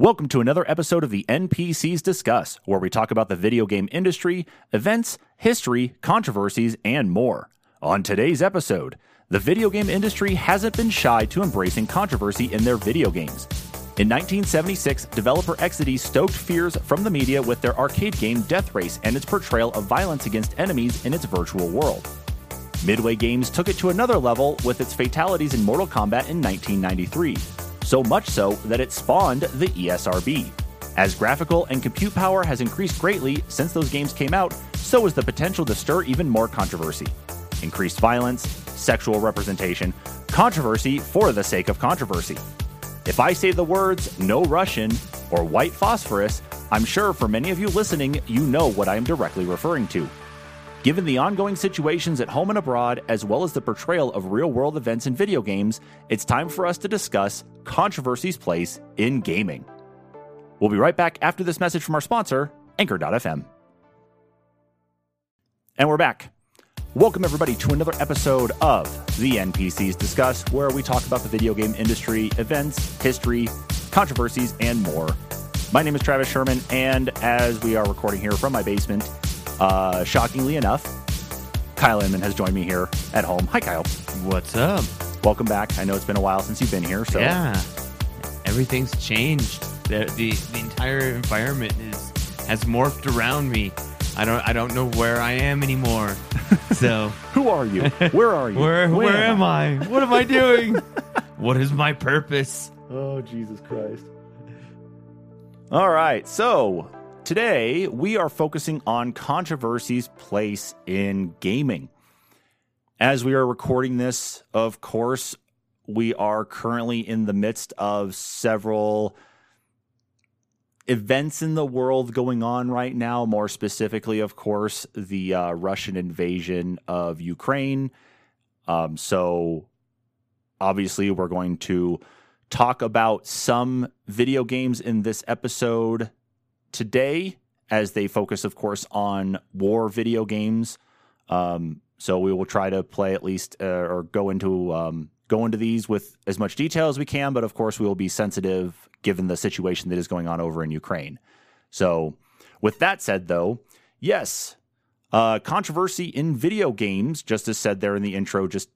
Welcome to another episode of the NPCs Discuss, where we talk about the video game industry, events, history, controversies, and more. On today's episode, the video game industry hasn't been shy to embracing controversy in their video games. In 1976, developer Exidy stoked fears from the media with their arcade game Death Race and its portrayal of violence against enemies in its virtual world. Midway Games took it to another level with its fatalities in Mortal Kombat in 1993 so much so that it spawned the ESRB. As graphical and compute power has increased greatly since those games came out, so is the potential to stir even more controversy. Increased violence, sexual representation, controversy for the sake of controversy. If I say the words no Russian or white phosphorus, I'm sure for many of you listening, you know what I am directly referring to. Given the ongoing situations at home and abroad, as well as the portrayal of real world events in video games, it's time for us to discuss controversy's place in gaming. We'll be right back after this message from our sponsor, Anchor.fm. And we're back. Welcome, everybody, to another episode of the NPCs Discuss, where we talk about the video game industry, events, history, controversies, and more. My name is Travis Sherman, and as we are recording here from my basement, uh, shockingly enough, Kyle Inman has joined me here at home. Hi, Kyle. What's up? Welcome back. I know it's been a while since you've been here. So Yeah, everything's changed. The, the the entire environment is has morphed around me. I don't I don't know where I am anymore. So who are you? Where are you? where When? where am I? What am I doing? what is my purpose? Oh, Jesus Christ. All right. So today we are focusing on controversy's place in gaming. As we are recording this, of course, we are currently in the midst of several events in the world going on right now. More specifically, of course, the uh, Russian invasion of Ukraine. Um, so, obviously, we're going to talk about some video games in this episode today, as they focus, of course, on war video games. Um, so we will try to play at least uh, or go into um, go into these with as much detail as we can, but of course we will be sensitive given the situation that is going on over in Ukraine. So, with that said, though, yes, uh, controversy in video games, just as said there in the intro, just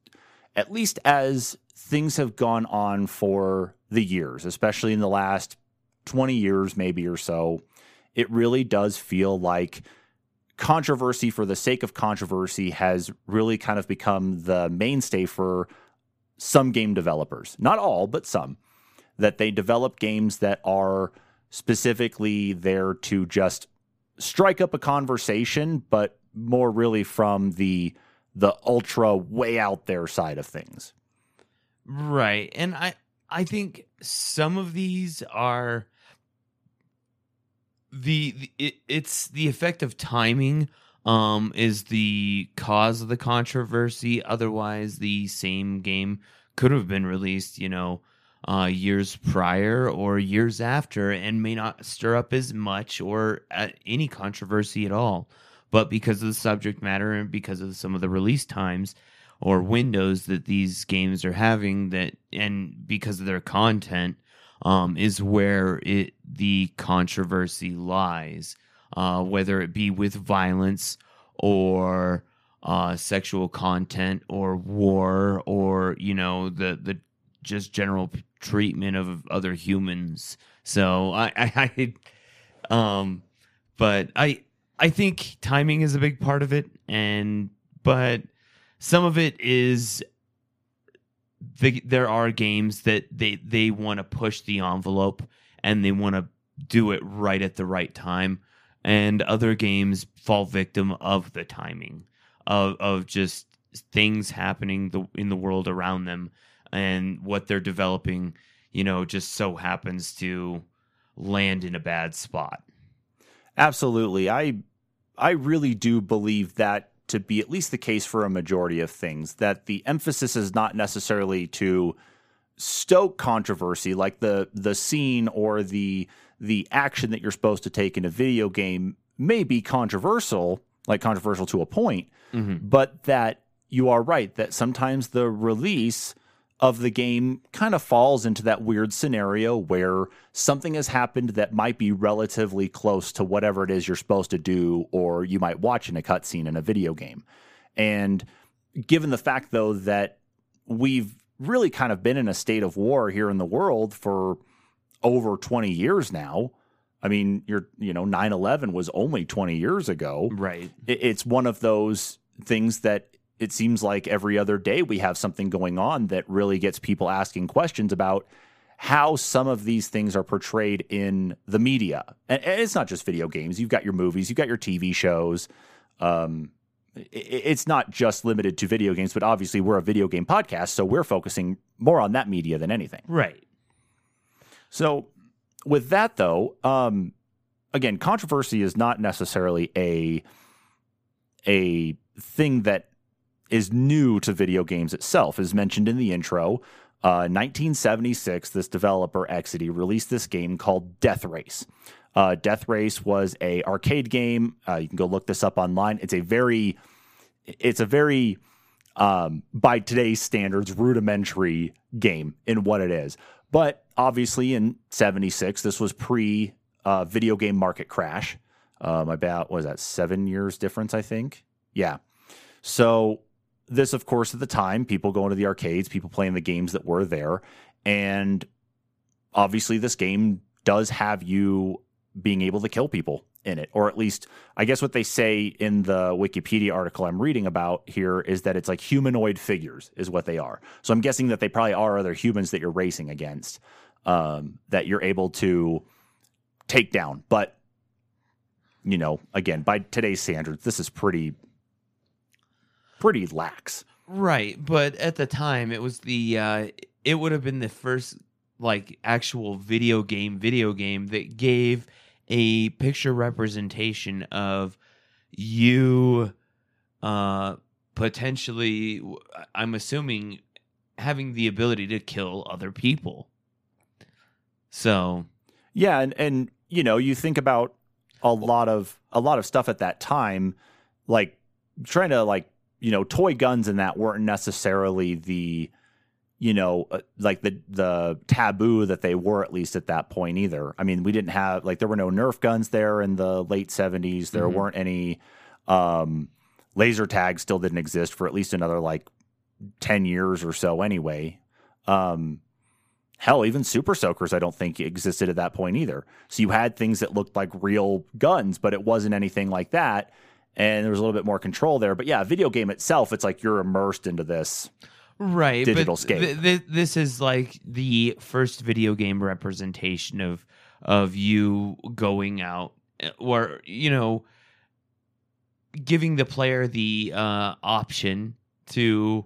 at least as things have gone on for the years, especially in the last 20 years, maybe or so, it really does feel like controversy for the sake of controversy has really kind of become the mainstay for some game developers. Not all, but some. That they develop games that are specifically there to just strike up a conversation, but more really from the the ultra way out there side of things. Right. And I I think some of these are the, it, it's the effect of timing um is the cause of the controversy. Otherwise the same game could have been released you know uh years prior or years after and may not stir up as much or uh, any controversy at all. But because of the subject matter and because of some of the release times or windows that these games are having that and because of their content um, is where it the controversy lies, uh, whether it be with violence or uh, sexual content or war or you know the the just general treatment of other humans. So I, I, I um, but I I think timing is a big part of it, and but some of it is the, there are games that they they want to push the envelope and they want to do it right at the right time. And other games fall victim of the timing of of just things happening the, in the world around them. And what they're developing you know just so happens to land in a bad spot. Absolutely. I I really do believe that to be at least the case for a majority of things that the emphasis is not necessarily to stoke controversy like the the scene or the the action that you're supposed to take in a video game may be controversial like controversial to a point mm-hmm. but that you are right that sometimes the release of the game kind of falls into that weird scenario where something has happened that might be relatively close to whatever it is you're supposed to do, or you might watch in a cutscene in a video game. And given the fact, though, that we've really kind of been in a state of war here in the world for over 20 years now. I mean, you're, you know, 9 11 was only 20 years ago. Right. It's one of those things that it seems like every other day we have something going on that really gets people asking questions about how some of these things are portrayed in the media. And it's not just video games. You've got your movies, you've got your TV shows. Um, it's not just limited to video games, but obviously we're a video game podcast, so we're focusing more on that media than anything. Right. So, with that though, um, again, controversy is not necessarily a a thing that is new to video games itself. As mentioned in the intro, uh, 1976, this developer Exidy released this game called Death Race. Uh, Death Race was a arcade game. Uh, you can go look this up online. It's a very, it's a very, um, by today's standards, rudimentary game in what it is. But obviously, in '76, this was pre uh, video game market crash. Um, about was that seven years difference? I think. Yeah. So this, of course, at the time, people going to the arcades, people playing the games that were there, and obviously, this game does have you being able to kill people in it, or at least I guess what they say in the Wikipedia article I'm reading about here is that it's like humanoid figures is what they are. So I'm guessing that they probably are other humans that you're racing against um, that you're able to take down. But you know, again, by today's standards, this is pretty pretty lax. Right, but at the time it was the uh it would have been the first like actual video game video game that gave a picture representation of you uh potentially i'm assuming having the ability to kill other people so yeah and and you know you think about a lot of a lot of stuff at that time like trying to like you know toy guns and that weren't necessarily the you know, uh, like the the taboo that they were at least at that point either. I mean, we didn't have like there were no Nerf guns there in the late seventies. There mm-hmm. weren't any um, laser tags. Still didn't exist for at least another like ten years or so. Anyway, um, hell, even Super Soakers I don't think existed at that point either. So you had things that looked like real guns, but it wasn't anything like that. And there was a little bit more control there. But yeah, video game itself, it's like you're immersed into this right digital scape. Th- th- this is like the first video game representation of of you going out eh, or you know giving the player the uh, option to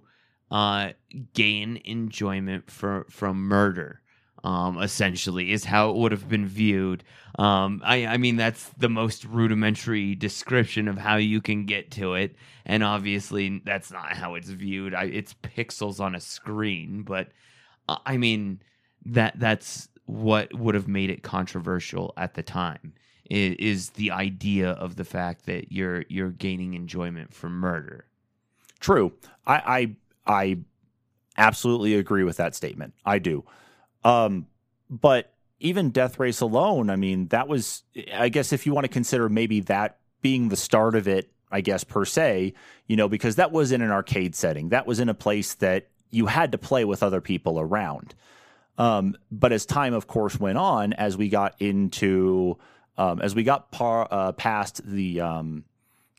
uh, gain enjoyment for, from murder um, essentially is how it would have been viewed. Um, I, I mean, that's the most rudimentary description of how you can get to it, and obviously that's not how it's viewed. I, it's pixels on a screen, but uh, I mean that that's what would have made it controversial at the time. Is, is the idea of the fact that you're you're gaining enjoyment from murder? True. I I, I absolutely agree with that statement. I do. Um, but even Death Race alone, I mean, that was, I guess, if you want to consider maybe that being the start of it, I guess, per se, you know, because that was in an arcade setting. That was in a place that you had to play with other people around. Um, but as time, of course, went on, as we got into, um, as we got par, uh, past the, um,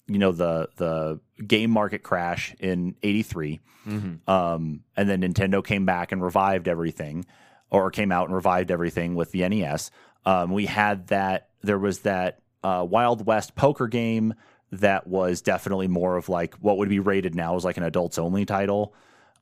you know, the the game market crash in '83, mm-hmm. Um, and then Nintendo came back and revived everything or came out and revived everything with the NES. Um, we had that. There was that uh, Wild West poker game that was definitely more of like what would be rated now as like an adults only title.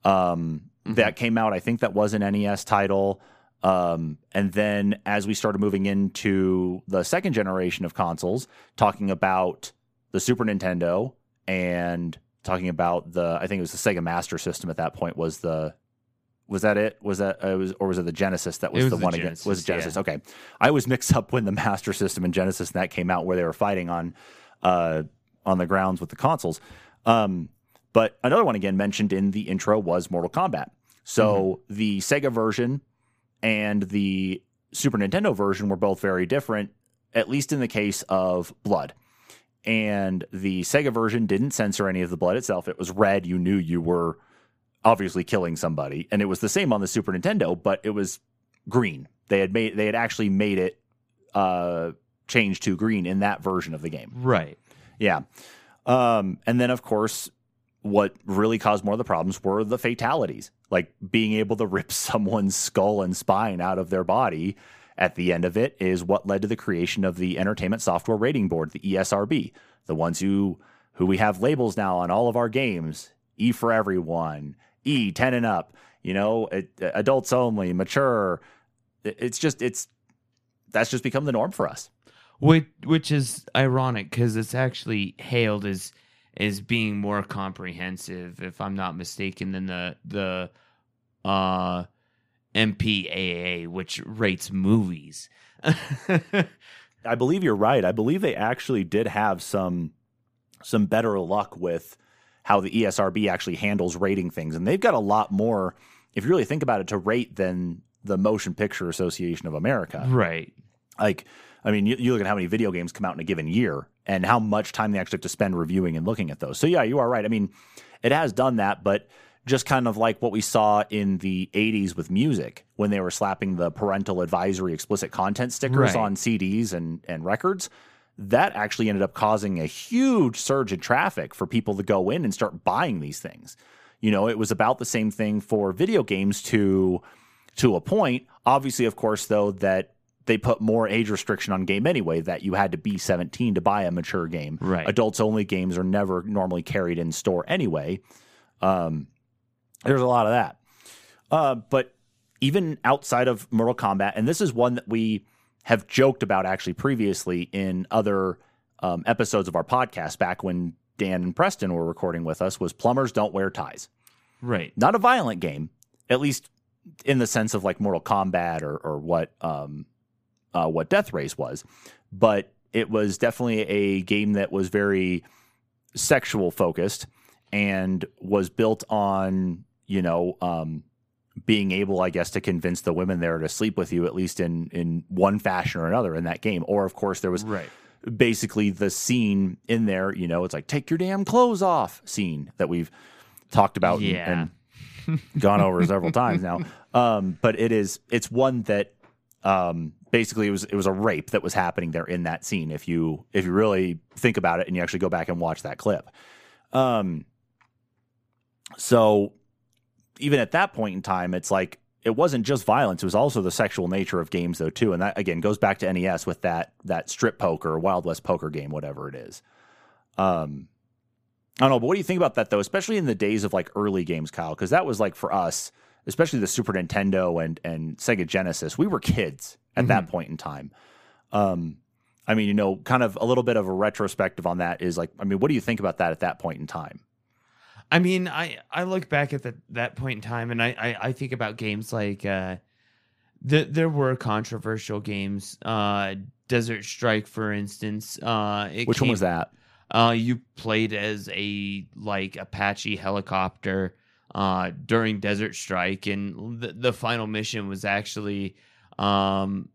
Um, mm-hmm. That came out. I think that was an NES title. Um, and then as we started moving into the second generation of consoles, talking about the Super Nintendo and talking about the, I think it was the Sega Master System at that point was the was that it? Was that uh, was or was it the Genesis that was, was the, the one Genesis, against? Was Genesis? Yeah. Okay, I was mixed up when the Master System and Genesis and that came out, where they were fighting on uh, on the grounds with the consoles. Um, but another one again mentioned in the intro was Mortal Kombat. So the Sega version and the Super Nintendo version were both very different, at least in the case of blood. And the Sega version didn't censor any of the blood itself. It was red. You knew you were obviously killing somebody. And it was the same on the Super Nintendo, but it was green. They had made they had actually made it uh change to green in that version of the game. Right. Yeah. Um, and then, of course, what really caused more of the problems were the fatalities, like being able to rip someone's skull and spine out of their body at the end of it is what led to the creation of the Entertainment Software Rating Board, the ESRB, the ones who who we have labels now on all of our games, E for everyone, E 10 and up, you know, it, adults only, mature. It's just it's that's just become the norm for us. Which which is ironic because it's actually hailed as as being more comprehensive, if I'm not mistaken, than the the uh, MPAA, which rates movies. I believe you're right. I believe they actually did have some some better luck with how the ESRB actually handles rating things, and they've got a lot more, if you really think about it, to rate than the Motion Picture Association of America. right. Like, I mean, you, you look at how many video games come out in a given year and how much time they actually have to spend reviewing and looking at those. So, yeah, you are right. I mean, it has done that, but just kind of like what we saw in the 80s with music when they were slapping the parental advisory explicit content stickers Right. on CDs and, and records. That actually ended up causing a huge surge in traffic for people to go in and start buying these things. You know, it was about the same thing for video games to to a point. Obviously, of course, though, that they put more age restriction on game anyway, that you had to be 17 to buy a mature game. Right. Adults only games are never normally carried in store anyway. Um, there's a lot of that. Uh, but even outside of Mortal Kombat, and this is one that we have joked about actually previously in other um, episodes of our podcast back when Dan and Preston were recording with us, was Plumbers Don't Wear Ties Right. not a violent game, at least in the sense of like Mortal Kombat or or what um uh, what Death Race was, but it was definitely a game that was very sexual focused and was built on you know um being able i guess to convince the women there to sleep with you at least in in one fashion or another in that game or of course there was Right. basically the scene in there, you know, it's like take your damn clothes off scene that we've talked about and- and, gone over several times now. Um, but it is it's one that um, basically it was it was a rape that was happening there in that scene if you if you really think about it and you actually go back and watch that clip. Um, so even at that point in time, it's like it wasn't just violence; it was also the sexual nature of games, though, too. And that again goes back to NES with that that strip poker or Wild West poker game, whatever it is. Um, I don't know, but what do you think about that though? Especially in the days of like early games, Kyle, because that was like for us, especially the Super Nintendo and and Sega Genesis. We were kids at that point in time. Um, I mean, you know, kind of a little bit of a retrospective on that is like, I mean, what do you think about that at that point in time? I mean, I I look back at the, that point in time, and I, I I think about games like uh, the, there were controversial games. Uh, Desert Strike, for instance. Uh, Which one was that? Uh, you played as a like Apache helicopter uh, during Desert Strike, and the, the final mission was actually, um,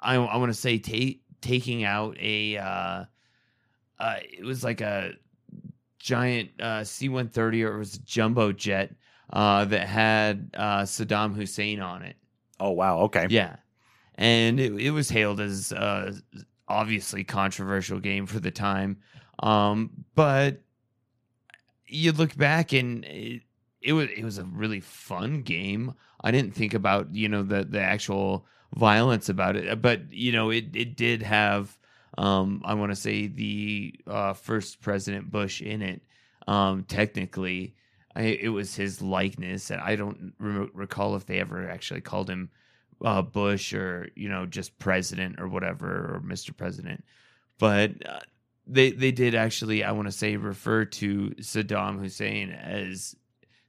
I I want to say ta- taking out a, uh, uh, it was like a giant uh, C one thirty or it was a jumbo jet uh, that had uh, Saddam Hussein on it. Oh wow, okay. Yeah, and it, it was hailed as uh, obviously controversial game for the time. Um, but you look back and it, it was it was a really fun game. I didn't think about you know the the actual violence about it, but you know it it did have um, I want to say the uh, first President Bush in it. Um, technically, I, it was his likeness, and I don't re- recall if they ever actually called him uh, Bush or you know just President or whatever or Mr. President, but uh, they they did actually I want to say refer to Saddam Hussein as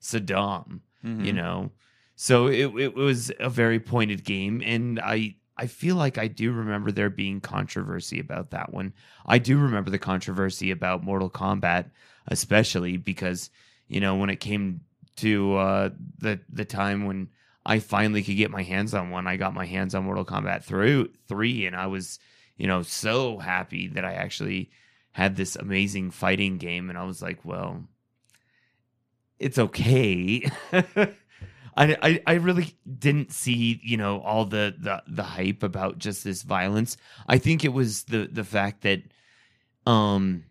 Saddam, Mm-hmm. you know, so it it was a very pointed game, and I. I feel like I do remember there being controversy about that one. I do remember the controversy about Mortal Kombat, especially because, you know, when it came to uh, the the time when I finally could get my hands on one. I got my hands on Mortal Kombat through three, and I was you know so happy that I actually had this amazing fighting game, and I was like, well, it's okay. I, I, I really didn't see you know all the, the the hype about just this violence. I think it was the the fact that um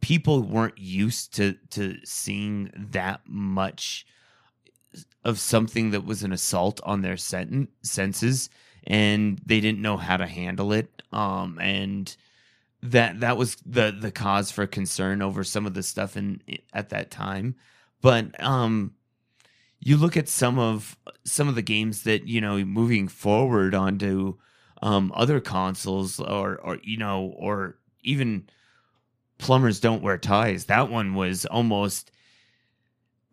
people weren't used to to seeing that much of something that was an assault on their sen- senses and they didn't know how to handle it um and that that was the the cause for concern over some of the stuff in at that time but um you look at some of some of the games that you know moving forward onto um other consoles or or you know or even plumbers don't wear ties that one was almost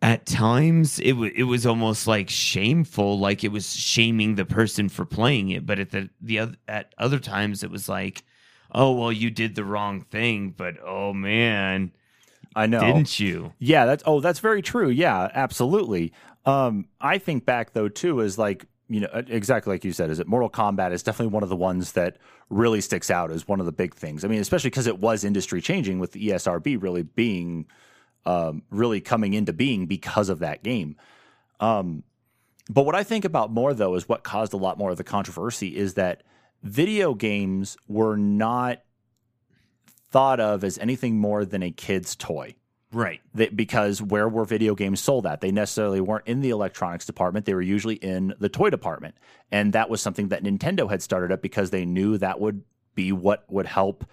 at times it w- it was almost like shameful like it was shaming the person for playing it but at the the other at other times it was like oh well you did the wrong thing but oh man I know. didn't you Yeah, that's oh, that's very true. Yeah, absolutely. Um, I think back though too is like you know exactly like you said. Is it Mortal Kombat is definitely one of the ones that really sticks out as one of the big things. I mean, especially because it was industry changing with the ESRB really being um, really coming into being because of that game. Um, but what I think about more though is what caused a lot more of the controversy is that video games were not thought of as anything more than a kid's toy right because where were video games sold at? They necessarily weren't in the electronics department. They were usually in the toy department. And that was something that Nintendo had started up because they knew that would be what would help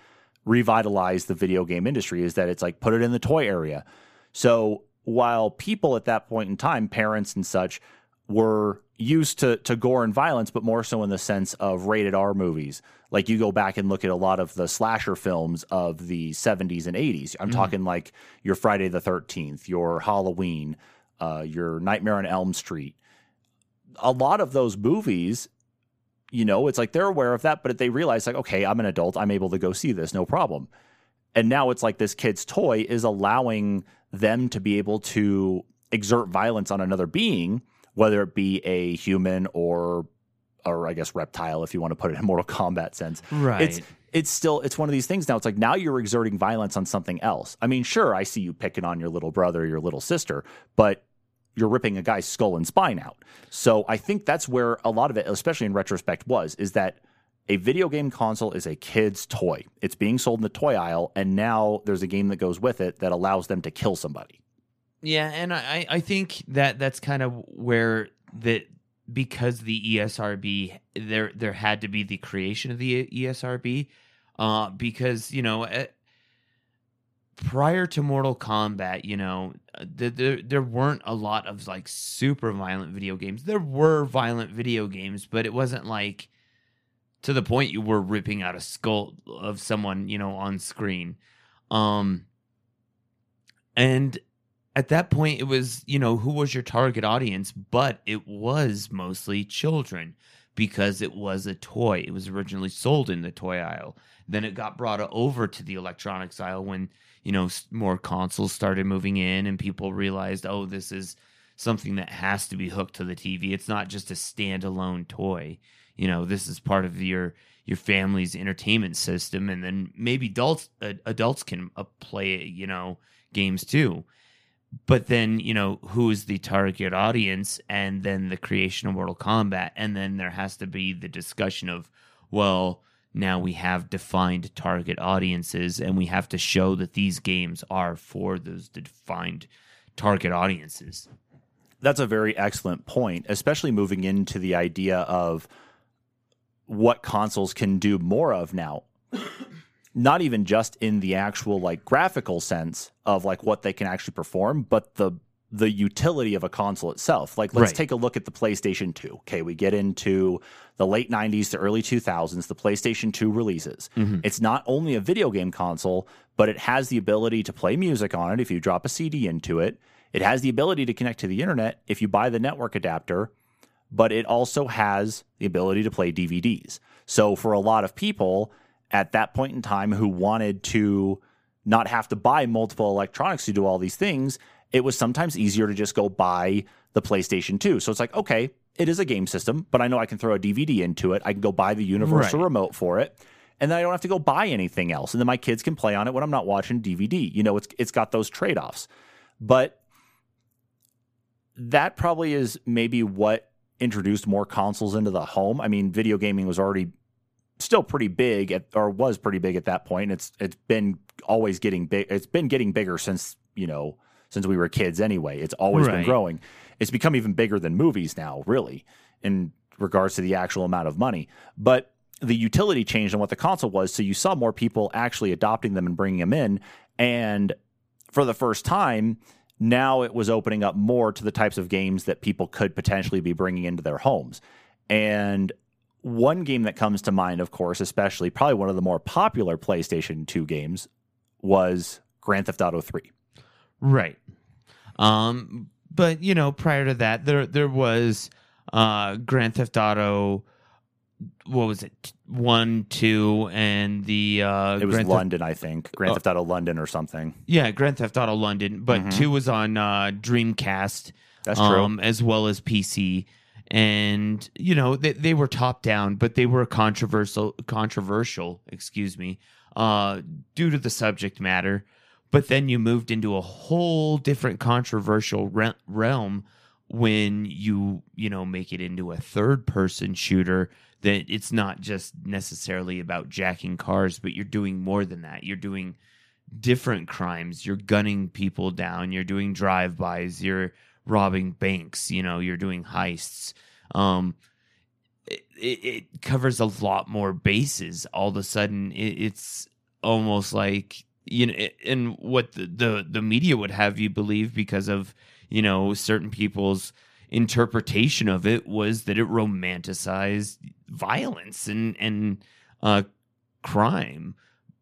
revitalize the video game industry is that it's like put it in the toy area. So while people at that point in time, parents and such, were used to to gore and violence, but more so in the sense of rated R movies. Like you go back and look at a lot of the slasher films of the 70s and 80s. I'm talking like your Friday the 13th, your Halloween, uh, your Nightmare on Elm Street. A lot of those movies, you know, it's like they're aware of that, but they realize like, okay, I'm an adult, I'm able to go see this, no problem. And now it's like this kid's toy is allowing them to be able to exert violence on another being whether it be a human or or I guess reptile if you want to put it in Mortal Kombat sense. right It's it's still it's one of these things now. It's like now you're exerting violence on something else. I mean, sure, I see you picking on your little brother, or your little sister, but you're ripping a guy's skull and spine out. So I think that's where a lot of it, especially in retrospect, was is that a video game console is a kid's toy. It's being sold in the toy aisle, and now there's a game that goes with it that allows them to kill somebody. Yeah, and I I think that that's kind of where that because the ESRB there there had to be the creation of the ESRB uh because you know eh, prior to Mortal Kombat, you know, there, there there weren't a lot of like super violent video games. There were violent video games, but it wasn't like to the point you were ripping out a skull of someone, you know, on screen. Um and at that point it was you know who was your target audience? But it was mostly children because it was a toy. It was originally sold in the toy aisle. Then it got brought over to the electronics aisle when you know more consoles started moving in and people realized oh this is something that has to be hooked to the TV it's not just a standalone toy. You know this is part of your your family's entertainment system. And then maybe adults uh, adults can uh, play you know games too but then you know who is the target audience and then the creation of mortal kombat and then there has to be the discussion of well now we have defined target audiences and we have to show that these games are for those defined target audiences That's a very excellent point, especially moving into the idea of what consoles can do more of now. Not even just in the actual like graphical sense of like what they can actually perform, but the the utility of a console itself. Like let's Right. take a look at the PlayStation 2. Okay, we get into the late 90s to early 2000s, the PlayStation 2 releases. Mm-hmm. It's not only a video game console, but it has the ability to play music on it if you drop a CD into it. It has the ability to connect to the internet if you buy the network adapter, but it also has the ability to play DVDs. So for a lot of people at that point in time who wanted to not have to buy multiple electronics to do all these things, it was sometimes easier to just go buy the PlayStation 2. So it's like, okay, it is a game system, but I know I can throw a DVD into it. I can go buy the universal Right. remote for it. And then I don't have to go buy anything else. And then my kids can play on it when I'm not watching DVD. You know, it's it's got those trade-offs. But that probably is maybe what introduced more consoles into the home. I mean, video gaming was already still pretty big at, or was pretty big at that point. It's it's been always getting big. It's been getting bigger since you know since we were kids. Anyway, it's always been growing. It's become even bigger than movies now, really, in regards to the actual amount of money. But the utility changed on what the console was, so you saw more people actually adopting them and bringing them in. And for the first time, now it was opening up more to the types of games that people could potentially be bringing into their homes. And one game that comes to mind, of course, especially probably one of the more popular PlayStation 2 games, was Grand Theft Auto 3. Right. Um, but you know, prior to that, there there was uh Grand Theft Auto. What was it? One, two, and the uh, It was Grand London, I think. Grand Oh. Theft Auto London or something. yeah, Grand Theft Auto London. But Mhm. two was on uh, Dreamcast. That's true. um, as well as PC. And you know they, they were top down, but they were controversial. Controversial, excuse me, uh, due to the subject matter. But then you moved into a whole different controversial re- realm when you you know make it into a third person shooter. That it's not just necessarily about jacking cars, but you're doing more than that. You're doing different crimes. You're gunning people down. You're doing drive-bys. You're robbing banks. You know, you're doing heists. Um, it, it, covers a lot more bases. All of a sudden, it, it's almost like you know, and what the, the the media would have you believe because of you know certain people's interpretation of it was that it romanticized violence and and uh crime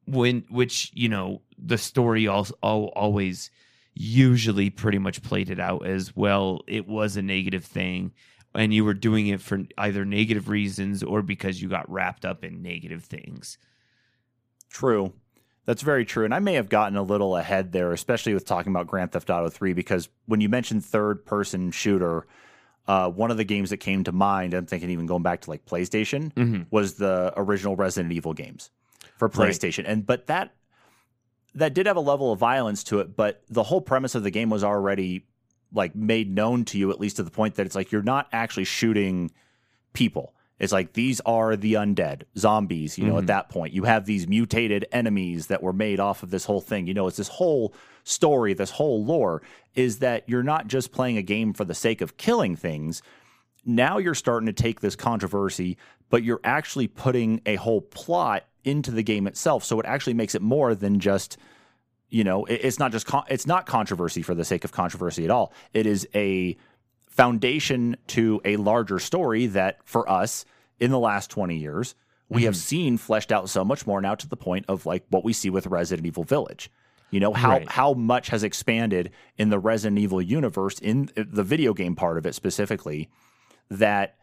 when which you know the story also always usually pretty much played it out as well it was a negative thing and you were doing it for either negative reasons or because you got wrapped up in negative things True. That's very true. And I may have gotten a little ahead there, especially with talking about Grand Theft Auto 3, because when you mentioned third person shooter, uh, one of the games that came to mind, I'm thinking even going back to like PlayStation, mm-hmm. was the original Resident Evil games for Right. PlayStation. And but that that did have a level of violence to it, but the whole premise of the game was already like made known to you, at least to the point that it's like you're not actually shooting people. It's like these are the undead zombies. You know, Mhm. at that point, you have these mutated enemies that were made off of this whole thing. You know, it's this whole story, this whole lore is that you're not just playing a game for the sake of killing things. Now you're starting to take this controversy, but you're actually putting a whole plot into the game itself. So it actually makes it more than just you know it- it's not just con- it's not controversy for the sake of controversy at all it is a foundation to a larger story that for us in the last 20 years we have mm-hmm. seen fleshed out so much more now to the point of like what we see with Resident Evil Village you know how Right. how much has expanded in the Resident Evil universe in the video game part of it specifically that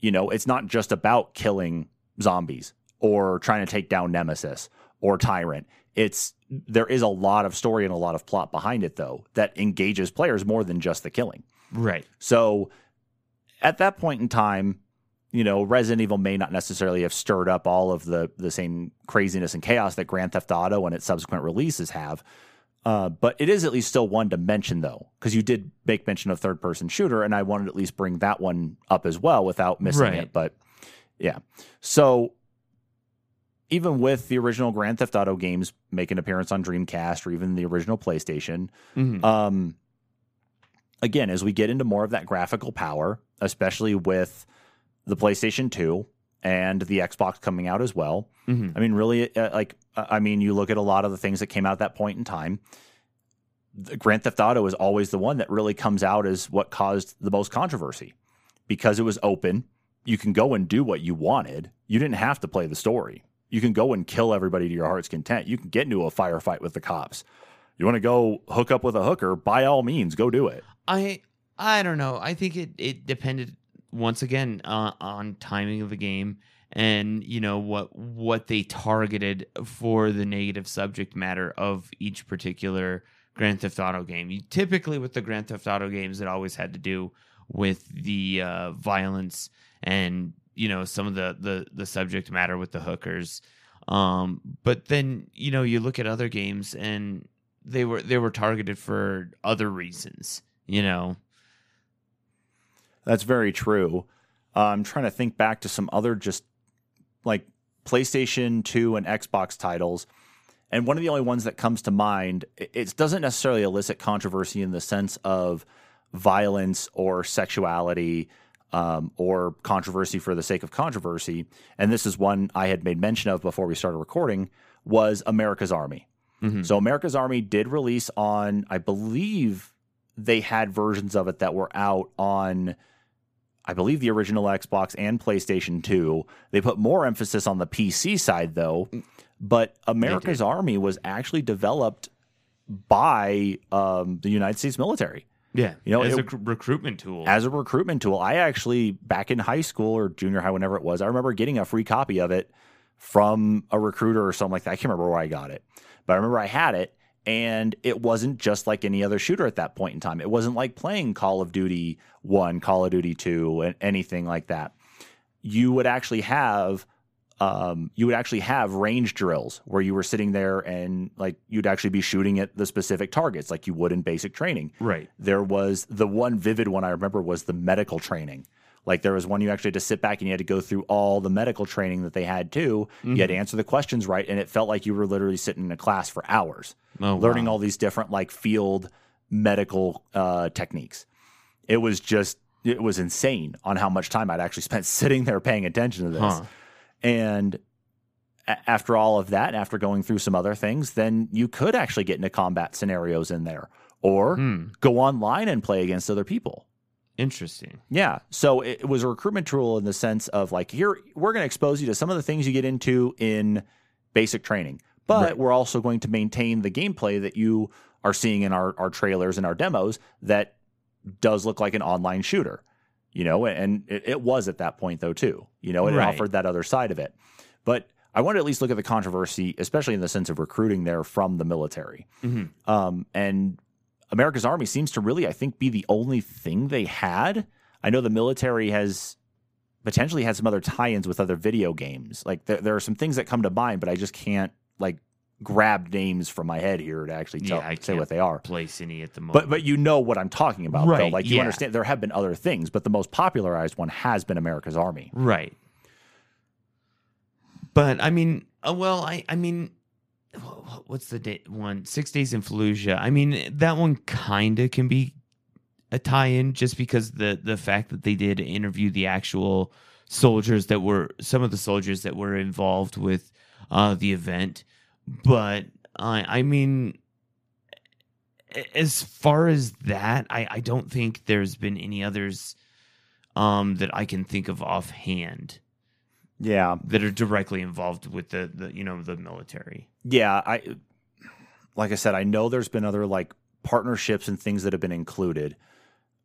you know it's not just about killing zombies or trying to take down Nemesis or Tyrant. It's there is a lot of story and a lot of plot behind it though that engages players more than just the killing. right So at that point in time, you know, Resident Evil may not necessarily have stirred up all of the the same craziness and chaos that Grand Theft Auto and its subsequent releases have. Uh, but it is at least still one to mention though, because you did make mention of third person shooter, and I wanted to at least bring that one up as well without missing Right. it. But yeah, so even with the original Grand Theft Auto games making an appearance on Dreamcast or even the original PlayStation, Mhm. um, again, as we get into more of that graphical power, especially with the PlayStation 2 and the Xbox coming out as well, Mhm. I mean, really, uh, like, uh, I mean, you look at a lot of the things that came out at that point in time. The Grand Theft Auto is always the one that really comes out as what caused the most controversy because it was open. You can go and do what you wanted. You didn't have to play the story. You can go and kill everybody to your heart's content. You can get into a firefight with the cops. You want to go hook up with a hooker? By all means, go do it. I I don't know. I think it it depended once again uh, on timing of the game and you know what what they targeted for the negative subject matter of each particular Grand Theft Auto game. You typically with the Grand Theft Auto games, it always had to do with the uh, violence and you know some of the the the subject matter with the hookers. Um, but then you know you look at other games and they were they were targeted for other reasons. You know, That's very true. Uh, I'm trying to think back to some other just like PlayStation 2 and Xbox titles. And one of the only ones that comes to mind, it, it doesn't necessarily elicit controversy in the sense of violence or sexuality um, or controversy for the sake of controversy. And this is one I had made mention of before we started recording was America's Army. So America's Army did release on, I believe they had versions of it that were out on I believe the original Xbox and PlayStation 2. They put more emphasis on the PC side though, but America's Army was actually developed by um, the United States military yeah, You know, as it- a recruitment tool. as a recruitment tool. I actually back in high school or junior high, whenever it was, I remember getting a free copy of it from a recruiter or something like that. I can't remember where I got it, but I remember I had it, and it wasn't just like any other shooter at that point in time. It wasn't like playing Call of Duty One, Call of Duty Two, and anything like that. You would actually have. Um, you would actually have range drills where you were sitting there and like you'd actually be shooting at the specific targets like you would in basic training right. there was the one vivid one I remember was the medical training. Like there was one you actually had to sit back and you had to go through all the medical training that they had too. You had to answer the questions right, and it felt like you were literally sitting in a class for hours, Oh, learning wow. all these different like field medical uh, techniques. It was just it was insane on how much time I'd actually spent sitting there paying attention to this. Huh. And a- after all of that, after going through some other things, then you could actually get into combat scenarios in there or Hmm. go online and play against other people. Interesting. Yeah. So it, it was a recruitment tool in the sense of like, here, we're going to expose you to some of the things you get into in basic training, but Right. we're also going to maintain the gameplay that you are seeing in our, our trailers and our demos that does look like an online shooter, you know, and it, it was at that point though, too, you know, it Right. offered that other side of it. But I want to at least look at the controversy, especially in the sense of recruiting there from the military. Mhm. Um, and America's Army seems to really, I think, be the only thing they had. I know the military has potentially had some other tie-ins with other video games. Like there, there are some things that come to mind, but I just can't like grab names from my head here to actually tell Yeah, say what they are. Place any at the moment. But but you know what I'm talking about, though. Right, Like you yeah. understand there have been other things, but the most popularized one has been America's Army. Right. But I mean, uh, well, I I mean, wh- wh- what's the date one? Six Days in Fallujah. I mean, that one kind of can be a tie-in just because the the fact that they did interview the actual soldiers that were some of the soldiers that were involved with uh, the event. But I I mean. As far as that, I, I don't think there's been any others um, that I can think of offhand Yeah, that are directly involved with the, the you know the military. yeah. I like I said, I know there's been other like partnerships and things that have been included,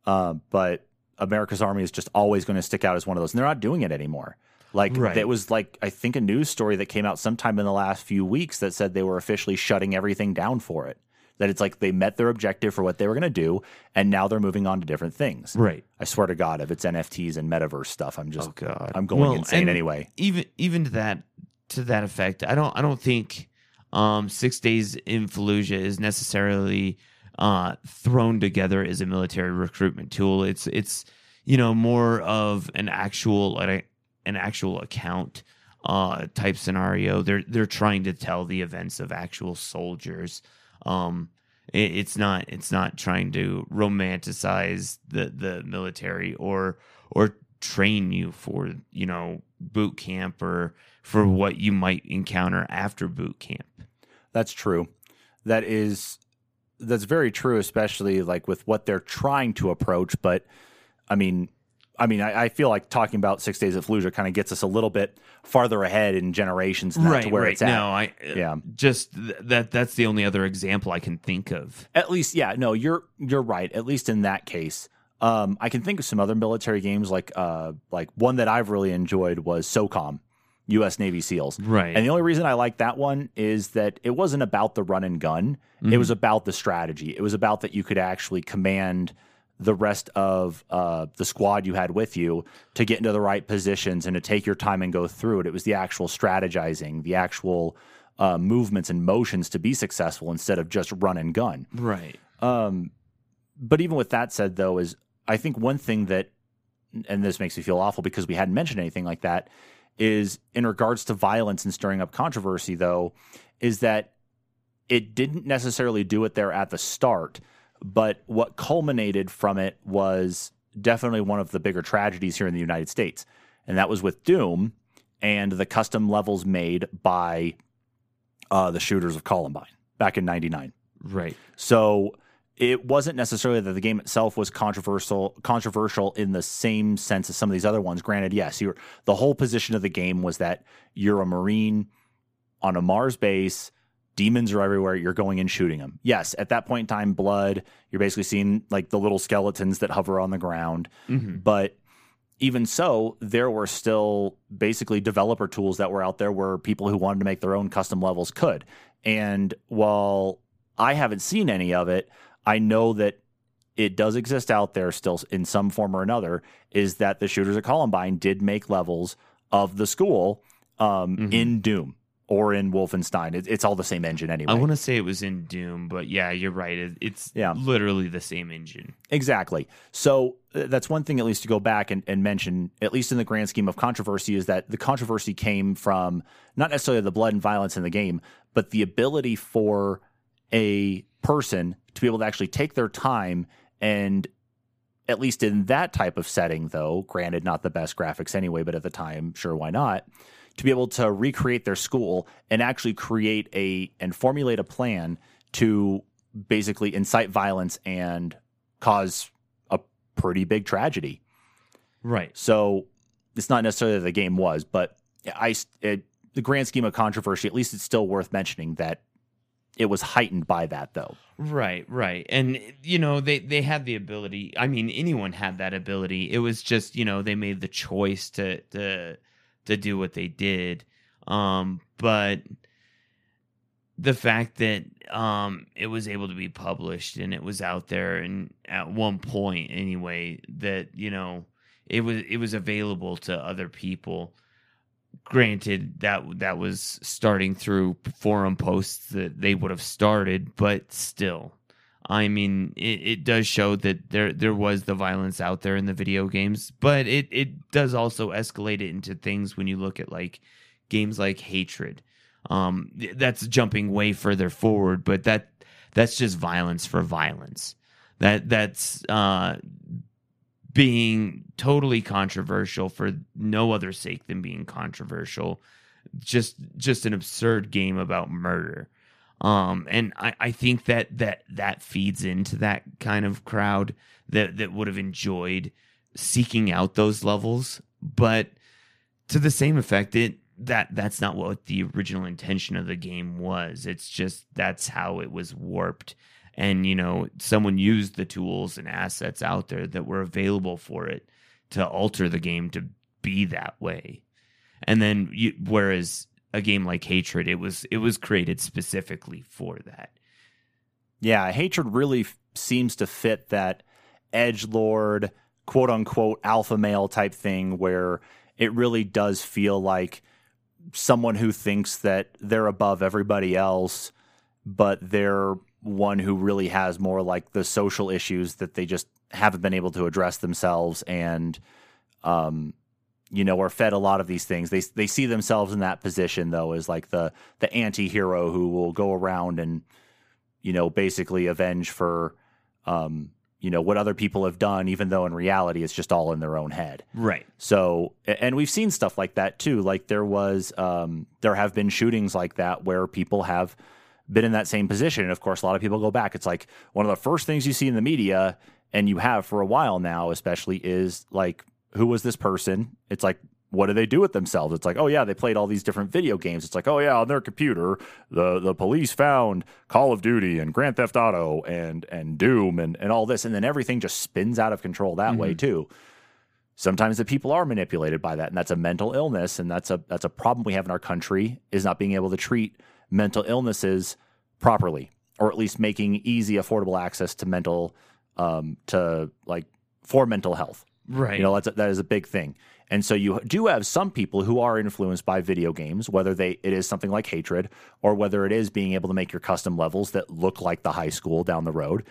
uh, but America's Army is just always going to stick out as one of those, and they're not doing it anymore. Like Right. it was like I think a news story that came out sometime in the last few weeks that said they were officially shutting everything down for it. That it's like they met their objective for what they were going to do, and now they're moving on to different things. Right. I swear to God, if it's NFTs and metaverse stuff, I'm just Oh God. I'm going Well, insane anyway. Even even to that to that effect, I don't I don't think um, Six Days in Fallujah is necessarily uh, thrown together as a military recruitment tool. It's it's you know more of an actual like, an actual account uh, type scenario. They're they're trying to tell the events of actual soldiers. Um, it, it's not it's not trying to romanticize the the military or or train you for you know boot camp or for what you might encounter after boot camp. That's true. That is that's very true, especially like with what they're trying to approach. But I mean, I mean, I, I feel like talking about Six Days at Fallujah kind of gets us a little bit farther ahead in generations than that to where it's at. No, I Yeah. just th- that that's the only other example I can think of. At least, yeah, no, you're you're right. At least in that case, um, I can think of some other military games like uh, like one that I've really enjoyed was SOCOM. U.S. Navy SEALs. Right. And the only reason I like that one is that it wasn't about the run and gun. It was about the strategy. It was about that you could actually command the rest of uh, the squad you had with you to get into the right positions and to take your time and go through it. It was the actual strategizing, the actual uh, movements and motions to be successful instead of just run and gun. right. Um, but even with that said, though, is I think one thing that, and this makes me feel awful because we hadn't mentioned anything like that, is in regards to violence and stirring up controversy, though, is that it didn't necessarily do it there at the start, but what culminated from it was definitely one of the bigger tragedies here in the United States. And that was with Doom and the custom levels made by uh, the shooters of Columbine back in 99. Right. So it wasn't necessarily that the game itself was controversial controversial in the same sense as some of these other ones. Granted, yes, you're the whole position of the game was that you're a marine on a Mars base. Demons are everywhere. You're going and shooting them. Yes, at that point in time, blood. You're basically seeing like the little skeletons that hover on the ground. hmm But even so, there were still basically developer tools that were out there where people who wanted to make their own custom levels could. And while I haven't seen any of it, I know that it does exist out there still in some form or another. Is that the shooters at Columbine did make levels of the school um, Mhm. in Doom or in Wolfenstein? It, it's all the same engine anyway. I want to say it was in Doom, but yeah, you're right. It, it's Yeah. literally the same engine. Exactly. So uh, that's one thing, at least, to go back and, and mention, at least in the grand scheme of controversy, is that the controversy came from not necessarily the blood and violence in the game, but the ability for a person to be able to actually take their time and at least in that type of setting though granted not the best graphics anyway but at the time sure why not to be able to recreate their school and actually create a and formulate a plan to basically incite violence and cause a pretty big tragedy Right. so it's not necessarily that the game was, but I it, the grand scheme of controversy, at least it's still worth mentioning that it was heightened by that, though. Right, right. And you know, they they had the ability. I mean, anyone had that ability. It was just, you know, they made the choice to to to do what they did. Um but the fact that um it was able to be published and it was out there and at one point anyway that, you know, it was it was available to other people granted that that was starting through forum posts that they would have started but still i mean it, it does show that there there was the violence out there in the video games but it it does also escalate it into things when you look at like games like hatred. Um that's jumping way further forward but that that's just violence for violence. That that's uh being totally controversial for no other sake than being controversial. Just just an absurd game about murder um and i i think that that that feeds into that kind of crowd that that would have enjoyed seeking out those levels. But to the same effect it that that's not what the original intention of the game was. It's just that's how it was warped. And you know someone used the tools and assets out there that were available for it to alter the game to be that way. And then you, whereas a game like hatred it was it was created specifically for that. Yeah, hatred really f- seems to fit that edge lord, quote unquote, alpha male type thing where it really does feel like someone who thinks that they're above everybody else, but they're one who really has more like the social issues that they just haven't been able to address themselves and um you know are fed a lot of these things they they see themselves in that position though as like the the anti-hero who will go around and you know basically avenge for um you know what other people have done even though in reality it's just all in their own head right so, and we've seen stuff like that too. Like there was, um, there have been shootings like that where people have been in that same position. And of course, a lot of people go back. It's like one of the first things you see in the media, and you have for a while now, especially, is like, who was this person? It's like, what do they do with themselves? It's like, oh yeah, they played all these different video games. It's like, oh yeah, on their computer, the the police found Call of Duty and Grand Theft Auto and and Doom and and all this, and then everything just spins out of control that way too. sometimes the people are manipulated by that and that's a mental illness and that's a that's a problem we have in our country is not being able to treat mental illnesses properly or at least making easy affordable access to mental um to like for mental health Right. you know that's a, that is a big thing and so you do have some people who are influenced by video games whether they it is something like hatred or whether it is being able to make your custom levels that look like the high school down the road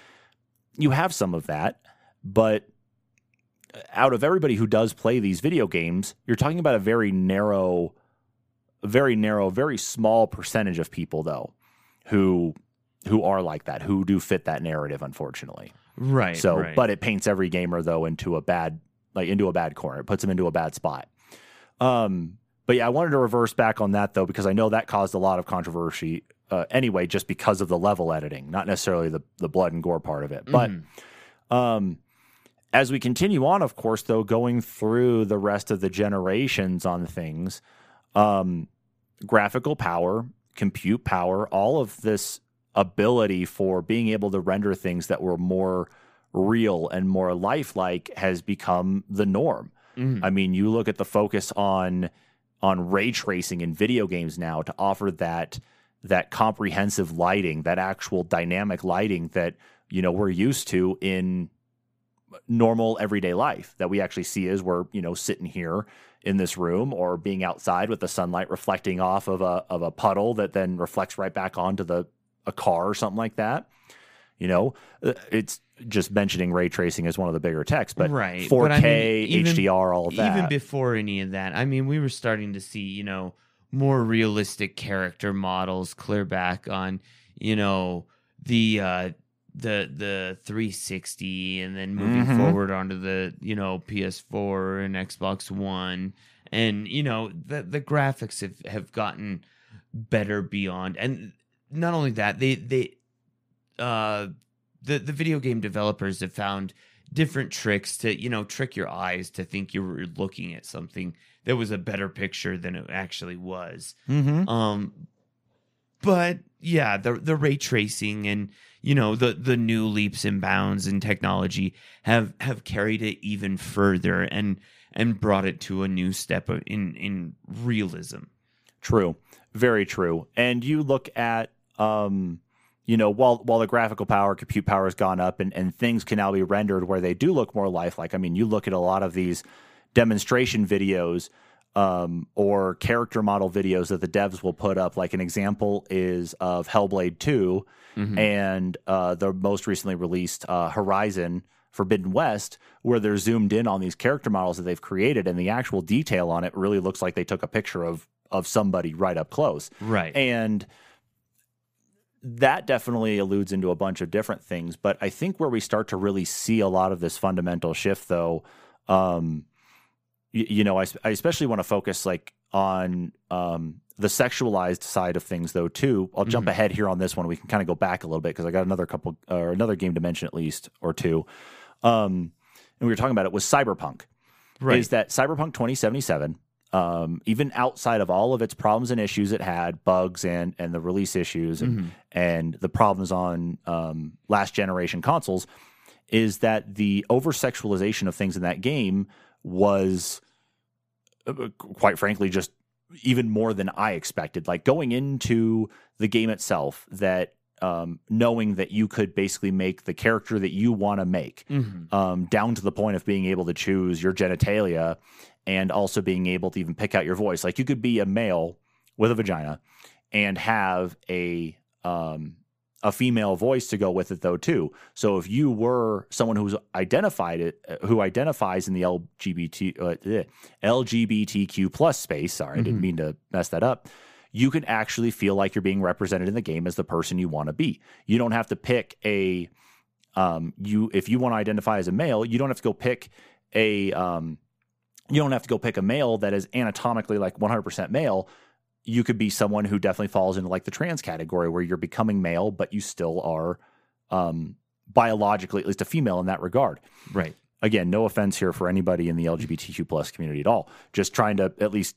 you have some of that but out of everybody who does play these video games, you're talking about a very narrow, very narrow, very small percentage of people though, who who are like that, who do fit that narrative, unfortunately. Right. so, right. but it paints every gamer though into a bad, like into a bad corner. It puts them into a bad spot. Um, but yeah, I wanted to reverse back on that though because I know that caused a lot of controversy. Uh, anyway, just because of the level editing, not necessarily the the blood and gore part of it, but. Mhm. Um, as we continue on, of course, though, going through the rest of the generations on things, um, graphical power, compute power, all of this ability for being able to render things that were more real and more lifelike has become the norm. Mhm. I mean, you look at the focus on on ray tracing in video games now to offer that that comprehensive lighting, that actual dynamic lighting that you know we're used to in normal everyday life that we actually see as we're you know sitting here in this room or being outside with the sunlight reflecting off of a of a puddle that then reflects right back onto the a car or something like that you know Uh, it's just mentioning ray tracing as one of the bigger techs but Right, 4k but I mean, even- hdr all of that Even before any of that, I mean, we were starting to see, you know, more realistic character models clear back on, you know, the uh the the 360 and then moving Mhm. forward onto the, you know, PS4 and Xbox One. And, you know, the the graphics have, have gotten better beyond and not only that, they they uh the the video game developers have found different tricks to you know trick your eyes to think you were looking at something that was a better picture than it actually was mm-hmm. um but yeah the the ray tracing and you know the the new leaps and bounds in technology have have carried it even further and and brought it to a new step of- in in realism True, very true. And you look at, um, you know, while while the graphical power, compute power has gone up, and and things can now be rendered where they do look more lifelike. I mean, you look at a lot of these demonstration videos. Um, or character model videos that the devs will put up. Like an example is of Hellblade 2 Mhm. and uh, the most recently released uh, Horizon Forbidden West, where they're zoomed in on these character models that they've created, and the actual detail on it really looks like they took a picture of of somebody right up close. right And that definitely alludes into a bunch of different things. But I think where we start to really see a lot of this fundamental shift, though, um, you, you know, I, I especially want to focus like on um, the sexualized side of things, though. Too, I'll jump Mhm. ahead here on this one. We can kind of go back a little bit because I got another couple or another game to mention at least or two. Um, and we were talking about it was Cyberpunk right is that Cyberpunk 2077, um, even outside of all of its problems and issues it had, bugs and and the release issues and, Mhm. and the problems on um, last generation consoles, is that the over sexualization of things in that game was, uh, quite frankly, just even more than I expected. Like going into the game itself, that um, knowing that you could basically make the character that you want to make Mhm. um, down to the point of being able to choose your genitalia and also being able to even pick out your voice. Like you could be a male with a vagina and have a um, a female voice to go with it though too. So if you were someone who's identified it, uh, who identifies in the LGBT uh, LGBTQ plus space, sorry, I didn't Mhm. mean to mess that up. You can actually feel like you're being represented in the game as the person you want to be. You don't have to pick a um, you if you want to identify as a male, you don't have to go pick a um, you don't have to go pick a male that is anatomically like 100% male. You could be someone who definitely falls into like the trans category where you're becoming male, but you still are um, biologically at least a female in that regard. right Again, no offense here for anybody in the LGBTQ plus community at all. Just trying to at least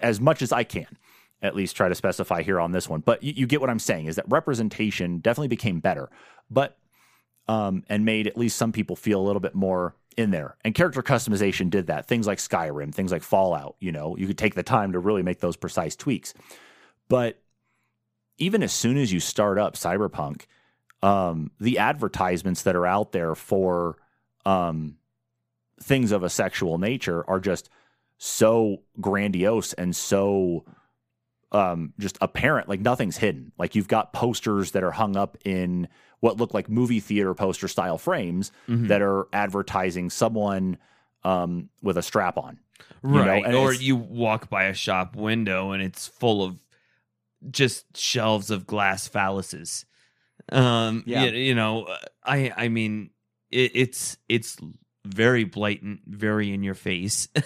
as much as I can at least try to specify here on this one. But you, you get what I'm saying is that representation definitely became better, but um, and made at least some people feel a little bit more in there. And character customization did that. Things like Skyrim, things like Fallout, you know, you could take the time to really make those precise tweaks. But even as soon as you start up Cyberpunk, um, the advertisements that are out there for um, things of a sexual nature are just so grandiose and so um, just apparent. Like nothing's hidden. Like you've got posters that are hung up in what look like movie theater poster style frames Mhm. that are advertising someone um, with a strap on. right and or you walk by a shop window and it's full of just shelves of glass phalluses um Yeah. you, you know i i mean it, it's it's very blatant very in your face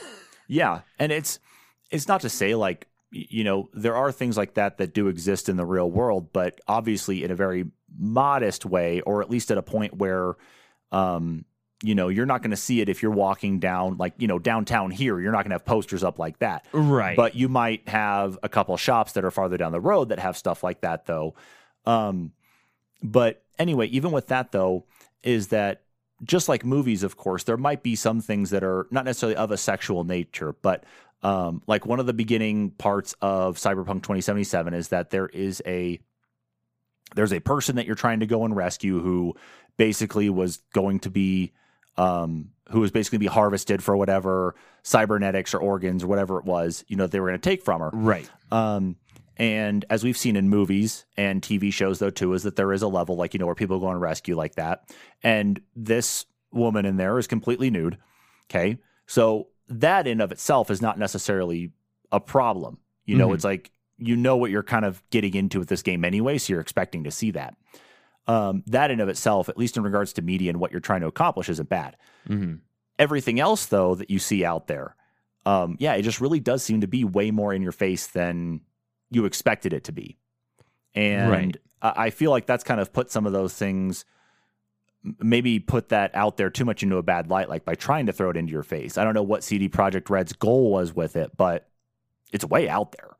Yeah, and it's it's not to say like you know there are things like that that do exist in the real world, but obviously in a very modest way, or at least at a point where, um, you know, you're not going to see it if you're walking down like you know downtown here. You're not going to have posters up like that. right But you might have a couple shops that are farther down the road that have stuff like that, though. Um, but anyway, even with that, though, is that just like movies, of course, there might be some things that are not necessarily of a sexual nature, but um, like one of the beginning parts of Cyberpunk 2077 is that there is a there's a person that you're trying to go and rescue who basically was going to be um, who was basically be harvested for whatever cybernetics or organs or whatever it was, you know, they were going to take from her. right Um, and as we've seen in movies and TV shows, though, too, is that there is a level like, you know, where people go on rescue like that. And this woman in there is completely nude. Okay. So that in of itself is not necessarily a problem. You know, Mhm. it's like, you know what you're kind of getting into with this game anyway. So you're expecting to see that. Um, that in of itself, at least in regards to media and what you're trying to accomplish, isn't bad hmm everything else though that you see out there um yeah it just really does seem to be way more in your face than you expected it to be and Right. I, I feel like that's kind of put some of those things maybe put that out there too much into a bad light like by trying to throw it into your face i don't know what CD Projekt Red's goal was with it but it's way out there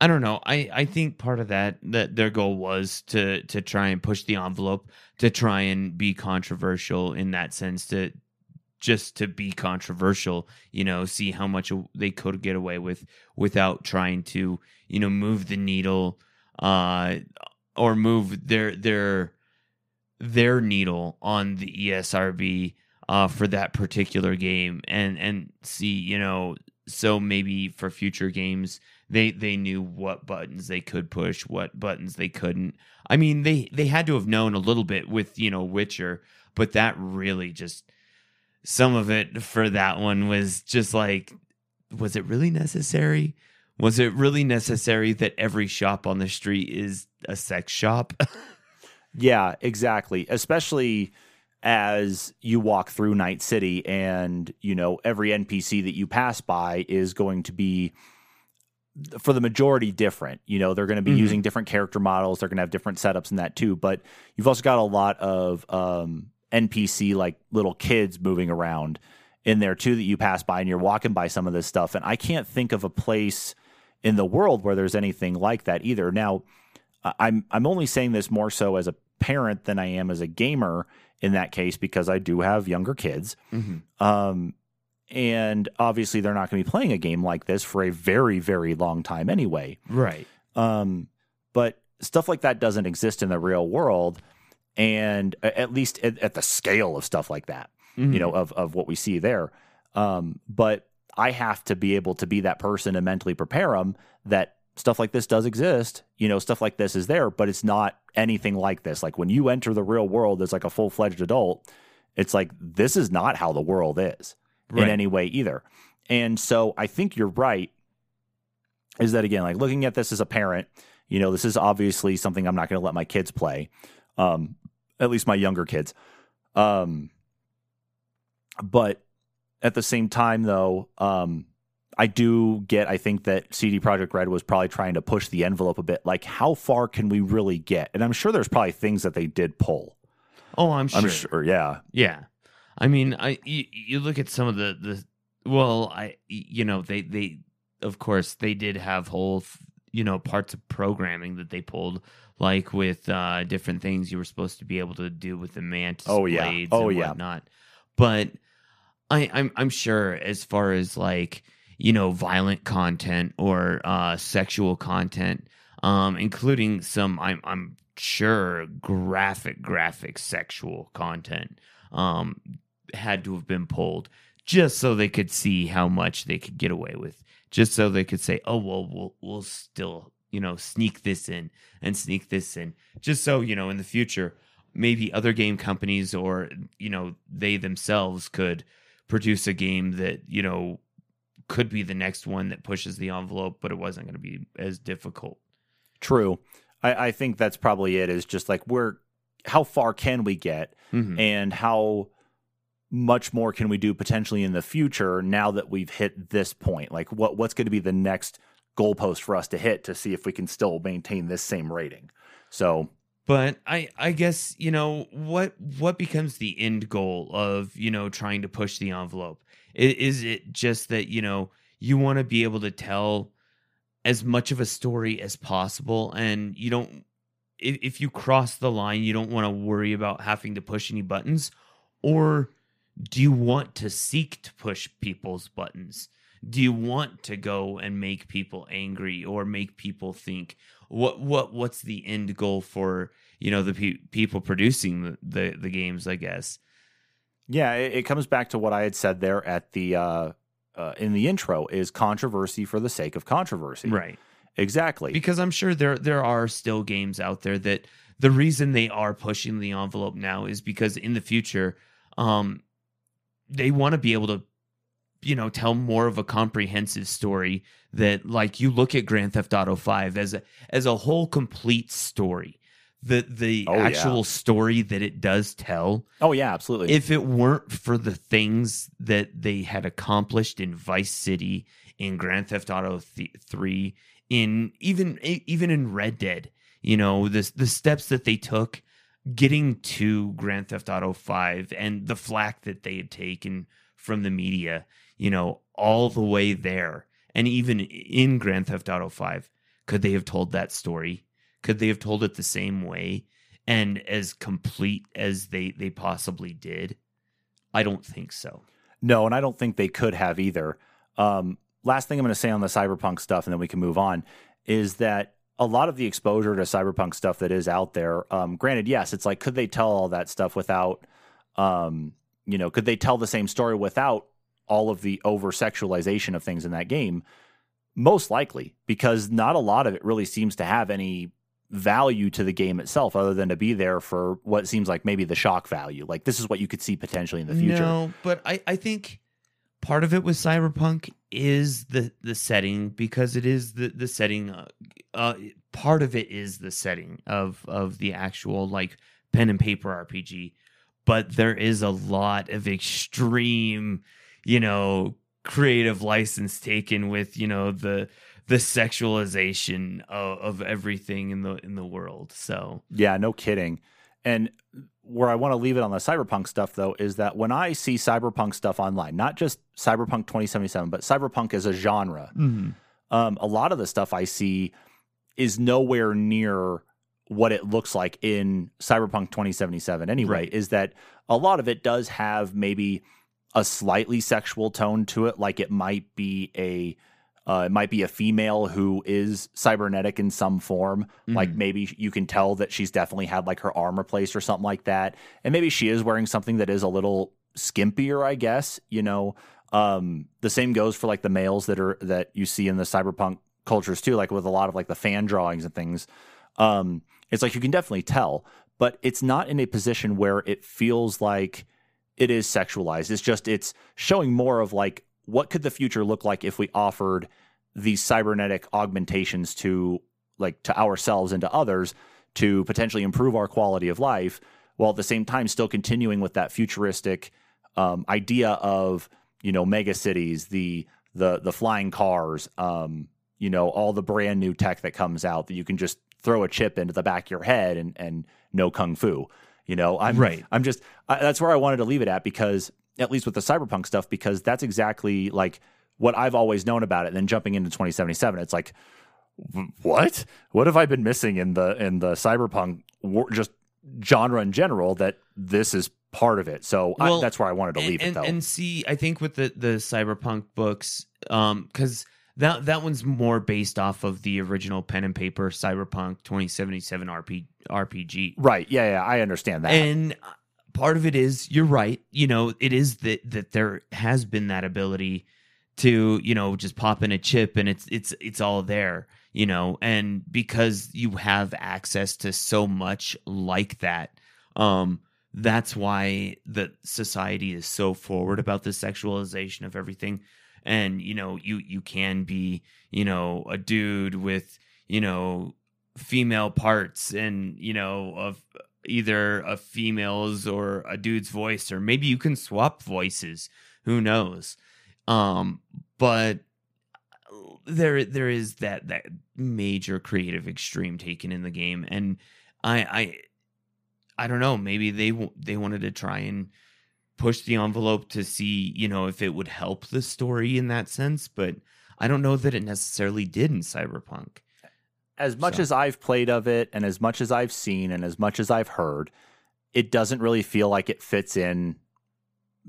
I don't know. I, I think part of that that their goal was to to try and push the envelope, to try and be controversial in that sense, to just to be controversial, you know, see how much they could get away with without trying to, you know, move the needle uh or move their their their needle on the ESRB uh for that particular game and and see, you know, so maybe for future games they they knew what buttons they could push, what buttons they couldn't. I mean, they they had to have known a little bit with you know Witcher, but that really just some of it for that one was just like, was it really necessary? Was it really necessary that every shop on the street is a sex shop? Yeah, exactly. Especially as you walk through Night City and, you know, every NPC that you pass by is going to be for the majority different. You know, they're going to be Mhm. using different character models, they're going to have different setups in that too, but you've also got a lot of um NPC like little kids moving around in there too that you pass by and you're walking by some of this stuff and I can't think of a place in the world where there's anything like that either. Now, I'm I'm only saying this more so as a parent than I am as a gamer in that case because I do have younger kids. mm-hmm. Um, and obviously they're not going to be playing a game like this for a very very long time anyway. Right. Um, but stuff like that doesn't exist in the real world, and at least at, at the scale of stuff like that Mhm. you know, of of what we see there. Um, but I have to be able to be that person and mentally prepare them that stuff like this does exist. You know, stuff like this is there, but it's not anything like this. Like when you enter the real world as like a full fledged adult, it's like this is not how the world is Right. in any way either. And so I think you're right. Is that again like looking at this as a parent? You know, this is obviously something I'm not going to let my kids play, um, at least my younger kids. Um, but at the same time, though, um, I do get. I think that CD Projekt Red was probably trying to push the envelope a bit. Like, how far can we really get? And I'm sure there's probably things that they did pull. Oh, I'm sure. I'm sure. Yeah. Yeah, I mean, I you, you look at some of the the well, I you know they they of course they did have whole you know parts of programming that they pulled like with uh different things you were supposed to be able to do with the mantis Oh, yeah. blades Oh, and yeah. whatnot. But I, I'm I'm sure as far as like you know violent content or uh, sexual content, um, including some I'm I'm sure graphic graphic sexual content um, had to have been pulled just so they could see how much they could get away with, just so they could say, oh well, we'll we'll still you know sneak this in and sneak this in, just so you know in the future maybe other game companies or you know they themselves could produce a game that you know could be the next one that pushes the envelope but it wasn't going to be as difficult True. I, I think that's probably it. Is just like we're how far can we get, Mhm. and how much more can we do potentially in the future now that we've hit this point? Like what what's going to be the next goalpost for us to hit to see if we can still maintain this same rating? So but i i guess you know what what becomes the end goal of you know trying to push the envelope I- is it just that you know you want to be able to tell as much of a story as possible and you don't if, if you cross the line you don't want to worry about having to push any buttons or do you want to seek to push people's buttons do you want to go and make people angry or make people think what what what's the end goal for you know the pe- people producing the, the the games i guess yeah, it, it comes back to what I had said there at the uh, uh, in the intro is controversy for the sake of controversy. right Exactly. because i'm sure there there are still games out there that the reason they are pushing the envelope now is because in the future um they want to be able to you know tell more of a comprehensive story that like you look at grand theft auto 5 as a as a whole complete story the the Oh, yeah. actual story that it does tell oh yeah, absolutely. if it weren't for the things that they had accomplished in Vice City, in Grand Theft Auto th- Three, in even even in Red Dead, you know the the steps that they took getting to Grand Theft Auto Five and the flack that they had taken from the media, you know, all the way there, and even in Grand Theft Auto Five, could they have told that story? Could they have told it the same way? and as complete as they they possibly did i don't think so No, and I don't think they could have either. Um, last thing I'm going to say on the cyberpunk stuff, and then we can move on, is that a lot of the exposure to cyberpunk stuff that is out there. Um, granted, yes, it's like could they tell all that stuff without, um, you know, could they tell the same story without all of the over sexualization of things in that game? Most likely, because not a lot of it really seems to have any value to the game itself, other than to be there for what seems like maybe the shock value. Like this is what you could see potentially in the future. no but i i think part of it with cyberpunk is the the setting because it is the the setting uh, uh part of it is the setting of of the actual like pen and paper rpg but there is a lot of extreme you know creative license taken with you know the the sexualization of, of everything in the in the world so Yeah, no kidding. And where I want to leave it on the cyberpunk stuff though is that when I see cyberpunk stuff online, not just cyberpunk 2077, but cyberpunk as a genre, um, a lot of the stuff I see is nowhere near what it looks like in cyberpunk 2077 anyway Right. is that a lot of it does have maybe a slightly sexual tone to it like it might be a uh, it might be a female who is cybernetic in some form. Like Mhm. maybe you can tell that she's definitely had like her arm replaced or something like that. And maybe she is wearing something that is a little skimpier i guess you know? Um the same goes for like the males that are that you see in the cyberpunk cultures too like with a lot of like the fan drawings and things. Um it's like you can definitely tell but it's not in a position where it feels like it is sexualized. It's just it's showing more of like what could the future look like if we offered these cybernetic augmentations to like to ourselves and to others to potentially improve our quality of life while at the same time still continuing with that futuristic um, idea of you know mega cities the the the flying cars um, you know all the brand new tech that comes out that you can just throw a chip into the back of your head and and know kung fu you know i'm Right. i'm just I, that's where i wanted to leave it at because at least with the cyberpunk stuff because that's exactly like what i've always known about it and then jumping into 2077 it's like what what have i been missing in the in the cyberpunk war, just genre in general that this is part of it. So Well, I, that's where I wanted to and, leave it and, though. and see, I think with the the cyberpunk books, um, because that that one's more based off of the original pen and paper cyberpunk 2077 RP, RPG. right? Yeah, yeah, I understand that. And part of it is you're right. You know, it is that that there has been that ability to you know just pop in a chip and it's it's it's all there. You know, and because you have access to so much like that, um, that's why the society is so forward about the sexualization of everything. And you know, you you can be you know a dude with you know female parts and you know of either a female's or a dude's voice or maybe you can swap voices. Who knows? Um but there there is that that major creative extreme taken in the game and i i i don't know maybe they they wanted to try and push the envelope to see you know if it would help the story in that sense but i don't know that it necessarily did in cyberpunk as much So- as I've played of it, and as much as I've seen, and as much as I've heard, it doesn't really feel like it fits in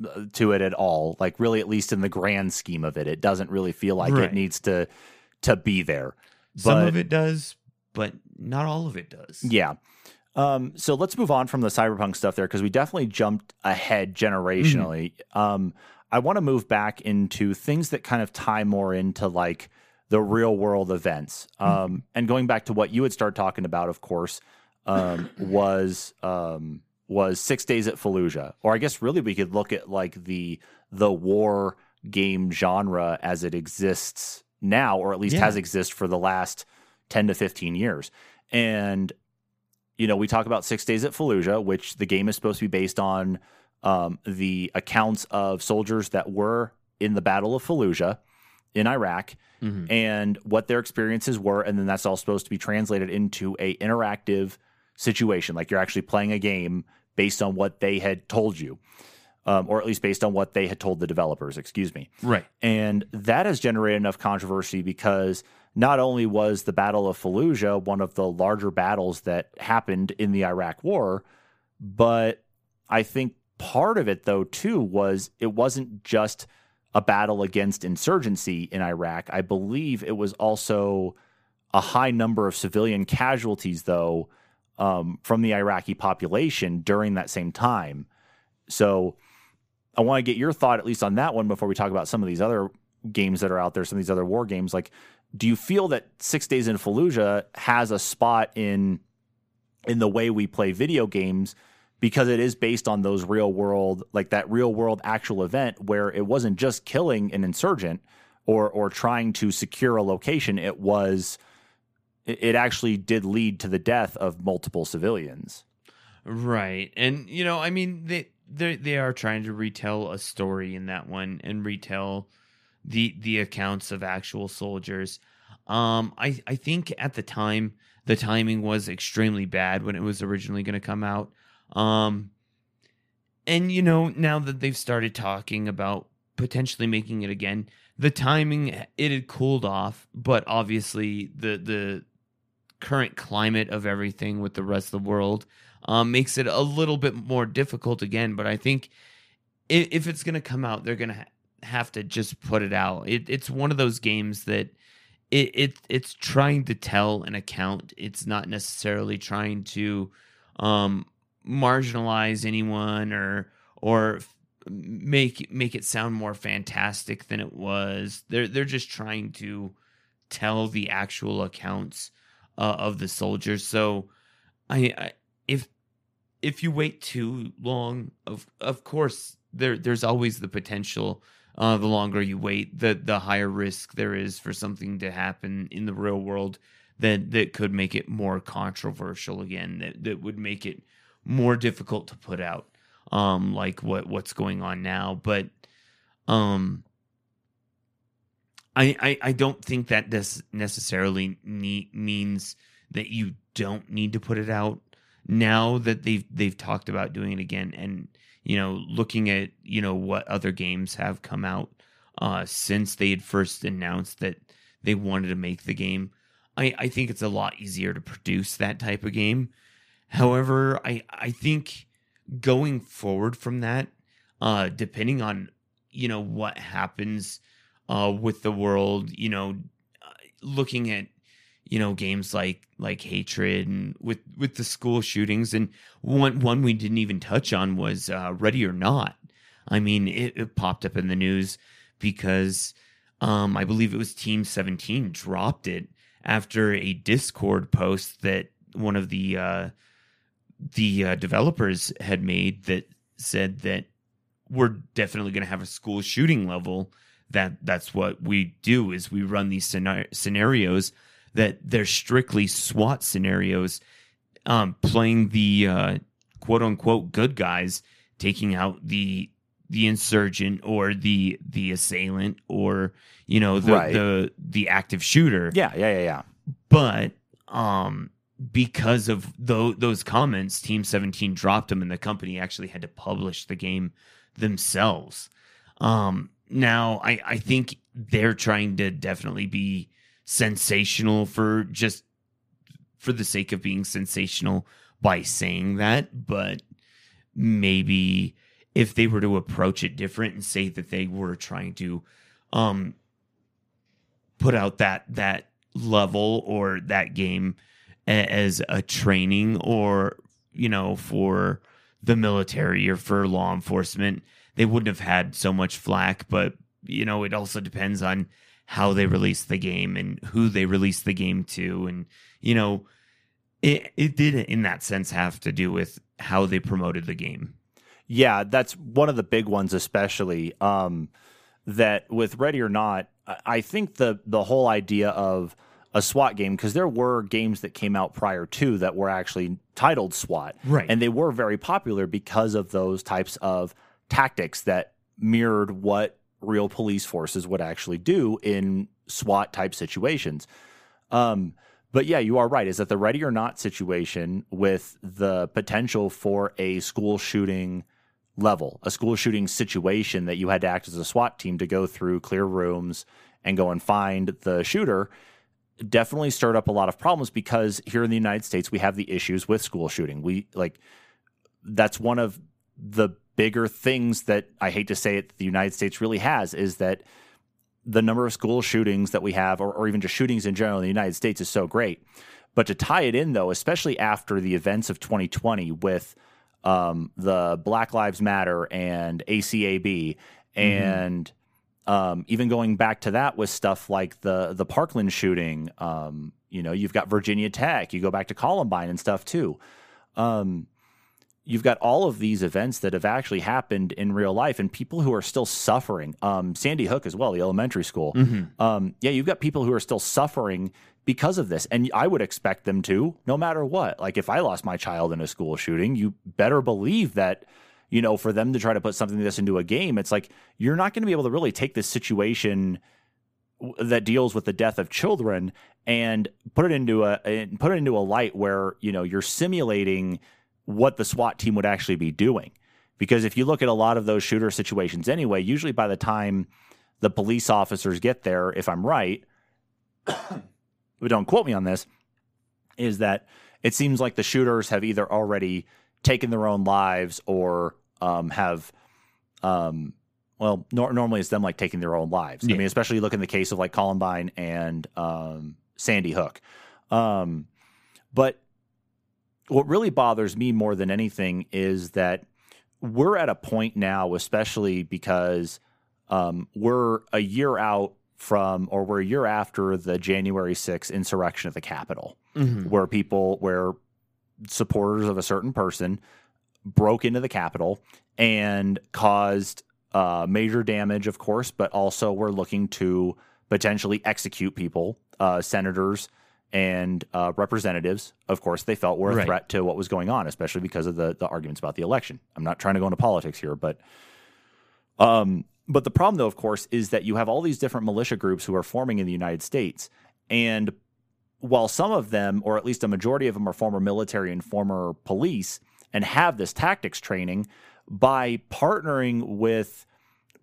uh, to it at all. Like really, at least in the grand scheme of it, it doesn't really feel like Right. it needs to to be there. some of it does but not all of it does Yeah. Um, so let's move on from the cyberpunk stuff there because we definitely jumped ahead generationally. Um, I want to move back into things that kind of tie more into like the real world events. Um, and going back to what you had started talking about, of course, um, was um, was Six Days at Fallujah, or I guess really we could look at like the the war game genre as it exists now, or at least Yeah. has existed for the last ten to fifteen years. And you know, we talk about Six Days at Fallujah, which the game is supposed to be based on um, the accounts of soldiers that were in the Battle of Fallujah in Iraq Mhm. and what their experiences were, and then that's all supposed to be translated into a interactive situation, like you're actually playing a game based on what they had told you, um, or at least based on what they had told the developers. Excuse me. right And that has generated enough controversy because not only was the Battle of Fallujah one of the larger battles that happened in the Iraq War, but I think part of it, though, too, was it wasn't just a battle against insurgency in Iraq. I believe it was also a high number of civilian casualties, though, um, from the Iraqi population during that same time. So I want to get your thought, at least on that one, before we talk about some of these other games that are out there, some of these other war games. Like, do you feel that Six Days in Fallujah has a spot in in the way we play video games because it is based on those real world, like that real world actual event where it wasn't just killing an insurgent or or trying to secure a location. It was it actually did lead to the death of multiple civilians. Right. And you know, I mean they they they are trying to retell a story in that one and retell the the accounts of actual soldiers. Um I I think at the time the timing was extremely bad when it was originally going to come out. Um and you know, now that they've started talking about potentially making it again, the timing it had cooled off, but obviously the the current climate of everything with the rest of the world um, makes it a little bit more difficult again. But I think if, if it's going to come out, they're going to ha- have to just put it out. It, it's one of those games that it, it it's trying to tell an account. It's not necessarily trying to um, marginalize anyone or or make make it sound more fantastic than it was. They're they're just trying to tell the actual accounts uh, of the soldiers. So I, I if if you wait too long, of of course there there's always the potential. Uh, the longer you wait, the the higher risk there is for something to happen in the real world that that could make it more controversial again. That that would make it more difficult to put out. Um, like what what's going on now, but um, I, I, I don't think that this necessarily need, means that you don't need to put it out now that they've they've talked about doing it again and you know looking at you know what other games have come out uh since they had first announced that they wanted to make the game I I think it's a lot easier to produce that type of game however I I think going forward from that, uh, depending on you know what happens uh, with the world, you know, uh, looking at you know games like like hatred and with with the school shootings and one one we didn't even touch on was uh, ready or not. I mean it, it popped up in the news because um, i believe it was team 17 dropped it after a discord post that one of the uh, the uh, developers had made that said that we're definitely going to have a school shooting level that that's what we do is we run these scenarios that they're strictly SWAT scenarios, um, playing the uh, quote unquote good guys, taking out the the insurgent or the the assailant or you know the right. the the active shooter. Yeah, yeah, yeah, yeah. But um because of those those comments, Team 17 dropped them and the company actually had to publish the game themselves. Um now I I think they're trying to definitely be sensational for just for the sake of being sensational by saying that, but maybe if they were to approach it different and say that they were trying to um put out that that level or that game as a training or you know for the military or for law enforcement they wouldn't have had so much flack. But you know it also depends on how they release the game and who they release the game to. And you know it it did in that sense have to do with how they promoted the game. Yeah that's one of the big ones especially um that with ready or not i think the the whole idea of a SWAT game because there were games that came out prior to that were actually titled SWAT. Right. And they were very popular because of those types of tactics that mirrored what real police forces would actually do in SWAT type situations. Um, but yeah, you are right. Is that the ready or not situation with the potential for a school shooting level, a school shooting situation that you had to act as a SWAT team to go through clear rooms and go and find the shooter definitely stirred up a lot of problems because here in the United States we have the issues with school shooting. We like that's one of the bigger things that I hate to say it, the United States really has is that the number of school shootings that we have, or, or even just shootings in general in the United States, is so great. But to tie it in, though, especially after the events of 2020 with um, the Black Lives Matter and ACAB, mm-hmm. Um, even going back to that with stuff like the the Parkland shooting, um, you know, you've got Virginia Tech, you go back to Columbine and stuff too. Um, you've got all of these events that have actually happened in real life and people who are still suffering. Um, Sandy Hook as well, the elementary school. Mm-hmm. Um, yeah, you've got people who are still suffering because of this. And I would expect them to, no matter what. Like if I lost my child in a school shooting, you better believe that, you know, for them to try to put something like this into a game, it's like you're not going to be able to really take this situation that deals with the death of children and put it into a put it into a light where, you know, you're simulating what the SWAT team would actually be doing. Because if you look at a lot of those shooter situations anyway, usually by the time the police officers get there, if I'm right, but don't quote me on this, is that it seems like the shooters have either already taken their own lives or um, have, um, well, nor- normally it's them like taking their own lives. Yeah. I mean, especially look in the case of like Columbine and um, Sandy Hook. Um, but what really bothers me more than anything is that we're at a point now, especially because um, we're a year out from, or we're a year after the January 6th insurrection at the Capitol, mm-hmm. where people, where supporters of a certain person broke into the Capitol and caused uh, major damage, of course, but also we're looking to potentially execute people, uh, senators, and uh, representatives, of course, they felt were a right. threat to what was going on, especially because of the the arguments about the election. I'm not trying to go into politics here, but um, but the problem, though, of course, is that you have all these different militia groups who are forming in the United States, and while some of them, or at least a majority of them, are former military and former police and have this tactics training, by partnering with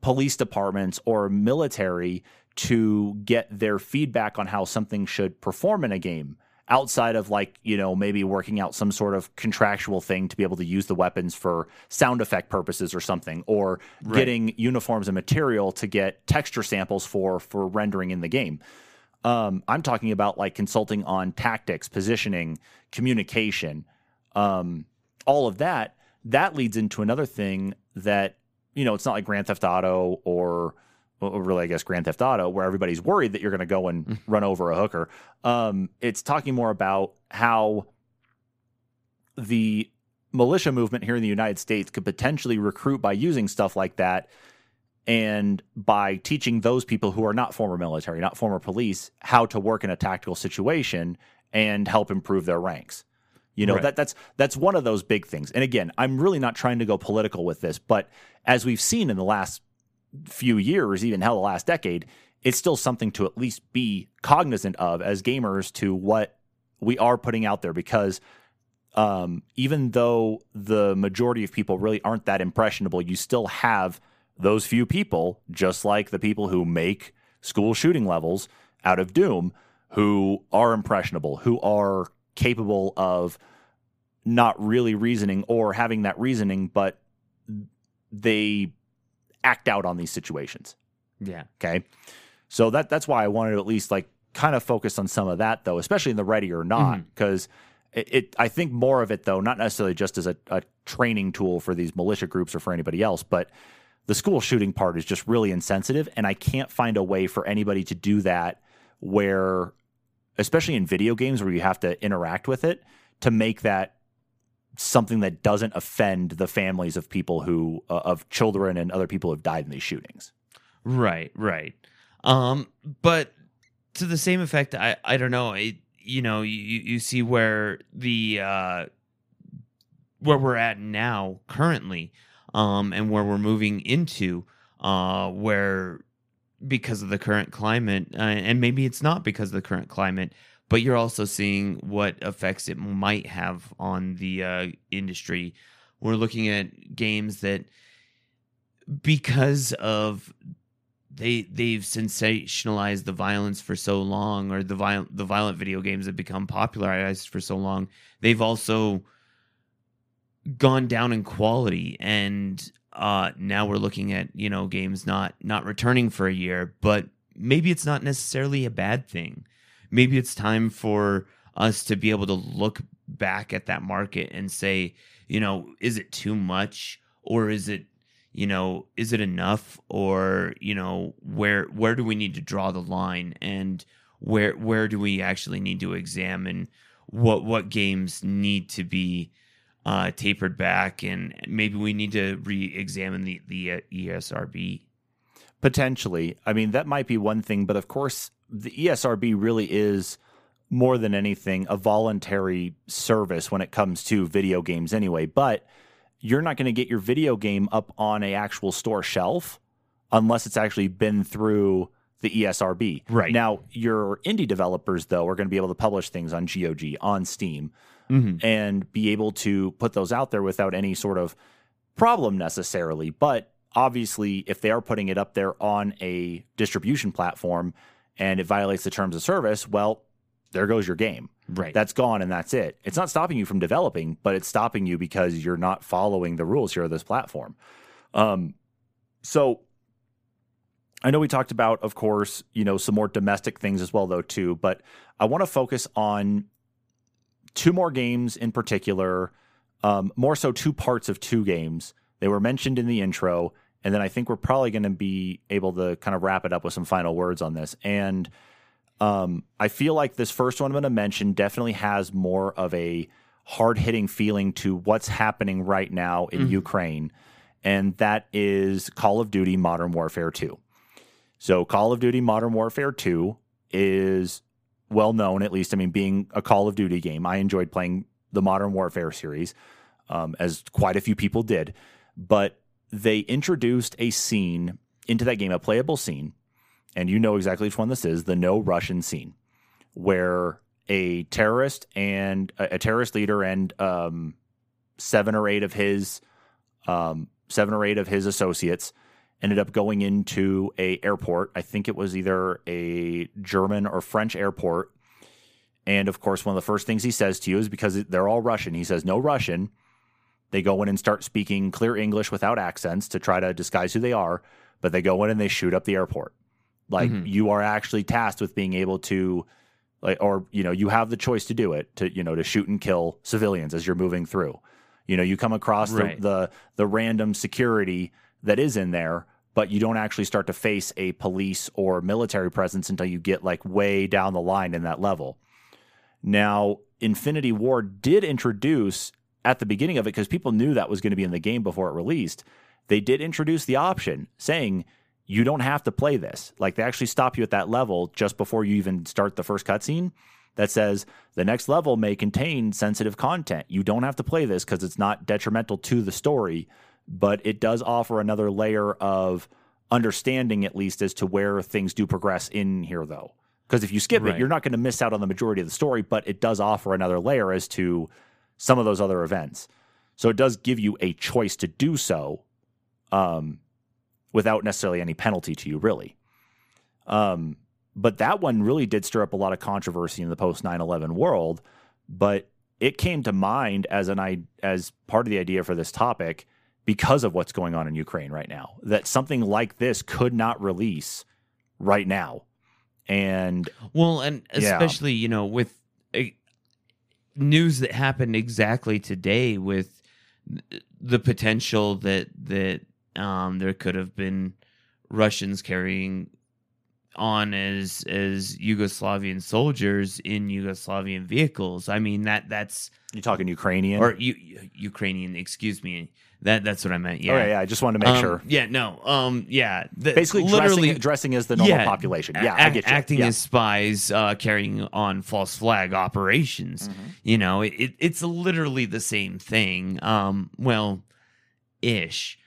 police departments or military to get their feedback on how something should perform in a game outside of like you know maybe working out some sort of contractual thing to be able to use the weapons for sound effect purposes or something or Right. getting uniforms and material to get texture samples for for rendering in the game um, i'm talking about like consulting on tactics positioning communication um, all of that that leads into another thing that you know it's not like grand theft auto or or really, I guess Grand Theft Auto, where everybody's worried that you're going to go and run over a hooker. Um, it's talking more about how the militia movement here in the United States could potentially recruit by using stuff like that and by teaching those people who are not former military, not former police, how to work in a tactical situation and help improve their ranks. You know, Right. that that's that's one of those big things. And again, I'm really not trying to go political with this, but as we've seen in the last few years, even hell the last decade, it's still something to at least be cognizant of as gamers to what we are putting out there because um, even though the majority of people really aren't that impressionable, you still have those few people, just like the people who make school shooting levels out of Doom, who are impressionable, who are capable of not really reasoning or having that reasoning, but they act out on these situations. Yeah. Okay. So that that's why I wanted to at least like kind of focus on some of that though, especially in the ready or not, mm-hmm. because it, it I think more of it though, not necessarily just as a, a training tool for these militia groups or for anybody else, but the school shooting part is just really insensitive, and I can't find a way for anybody to do that where, especially in video games where you have to interact with it, to make that something that doesn't offend the families of people who uh, of children and other people who've died in these shootings. Right, right. Um, but to the same effect, I I don't know. It, you know, you you see where the uh, where we're at now currently, um, and where we're moving into, uh, where because of the current climate, uh, and maybe it's not because of the current climate, but you're also seeing what effects it might have on the uh, industry. We're looking at games that because of they they've sensationalized the violence for so long or the violent the violent video games have become popularized for so long they've also gone down in quality and uh now we're looking at you know games not not returning for a year but maybe it's not necessarily a bad thing. Maybe it's time for us to be able to look back at that market and say you know is it too much or is it you know is it enough or you know where where do we need to draw the line and where where do we actually need to examine what what games need to be uh, tapered back and maybe we need to re-examine the the uh, ESRB Potentially. I mean, that might be one thing, but of course, the ESRB really is more than anything a voluntary service when it comes to video games anyway. But you're not going to get your video game up on a actual store shelf unless it's actually been through the ESRB. Right. Now, your indie developers though are going to be able to publish things on GOG, on Steam, mm-hmm. and be able to put those out there without any sort of problem necessarily. But obviously, if they are putting it up there on a distribution platform and it violates the terms of service, well, there goes your game. right That's gone and that's it. It's not stopping you from developing, but it's stopping you because you're not following the rules here of this platform. Um, so I know we talked about, of course, you know, some more domestic things as well, though, too. But I want to focus on two more games in particular, um, more so two parts of two games. They were mentioned in the intro, and then I think we're probably going to be able to kind of wrap it up with some final words on this. And um, I feel like this first one I'm going to mention definitely has more of a hard hitting feeling to what's happening right now in Mhm. Ukraine, and that is Call of Duty Modern Warfare 2. So, Call of Duty Modern Warfare 2 is well known, at least, I mean, being a Call of Duty game. I enjoyed playing the Modern Warfare series, um, as quite a few people did. But they introduced a scene into that game, a playable scene, and you know exactly which one this is the no Russian scene, where a terrorist and a, terrorist leader and um, seven or eight of his um, seven or eight of his associates ended up going into a airport. I think it was either a German or French airport, And of course, one of the first things he says to you is because they're all Russian. He says, no Russian. They go in and start speaking clear English without accents to try to disguise who they are, but they go in and they shoot up the airport. Like Mhm. you are actually tasked with being able to like or you know, you have the choice to do it to you know, to shoot and kill civilians as you're moving through. You know, you come across Right. the, the the random security that is in there, but you don't actually start to face a police or military presence until you get like way down the line in that level. Now, Infinity Ward did introduce at the beginning of it because people knew that was going to be in the game before it released. They did introduce the option saying you don't have to play this. Like they actually stop you at that level just before you even start the first cutscene that says the next level may contain sensitive content. You don't have to play this because it's not detrimental to the story, but it does offer another layer of understanding, at least, as to where things do progress in here, though. Because if you skip Right. it, you're not going to miss out on the majority of the story, but it does offer another layer as to some of those other events. So it does give you a choice to do so um, without necessarily any penalty to you, really. Um, but that one really did stir up a lot of controversy in the post 9/11 world. But it came to mind as an I as part of the idea for this topic because of what's going on in Ukraine right now. That something like this could not release right now, and Well, and Yeah. especially you know with uh, news that happened exactly today with the potential that that um, there could have been Russians carrying on as as Yugoslavian soldiers in Yugoslavian vehicles. I mean that that's you're talking Ukrainian. or U- Ukrainian. Excuse me. That that's what I meant. Yeah. yeah, yeah. I just wanted to make Um, sure. Yeah. No. Um. Yeah. th- Basically, literally dressing, dressing as the normal Yeah, population. Yeah, I get you. acting yeah. as spies, uh, carrying on false flag operations. Mm-hmm. You know, it, it, it's literally the same thing. Um, well, ish.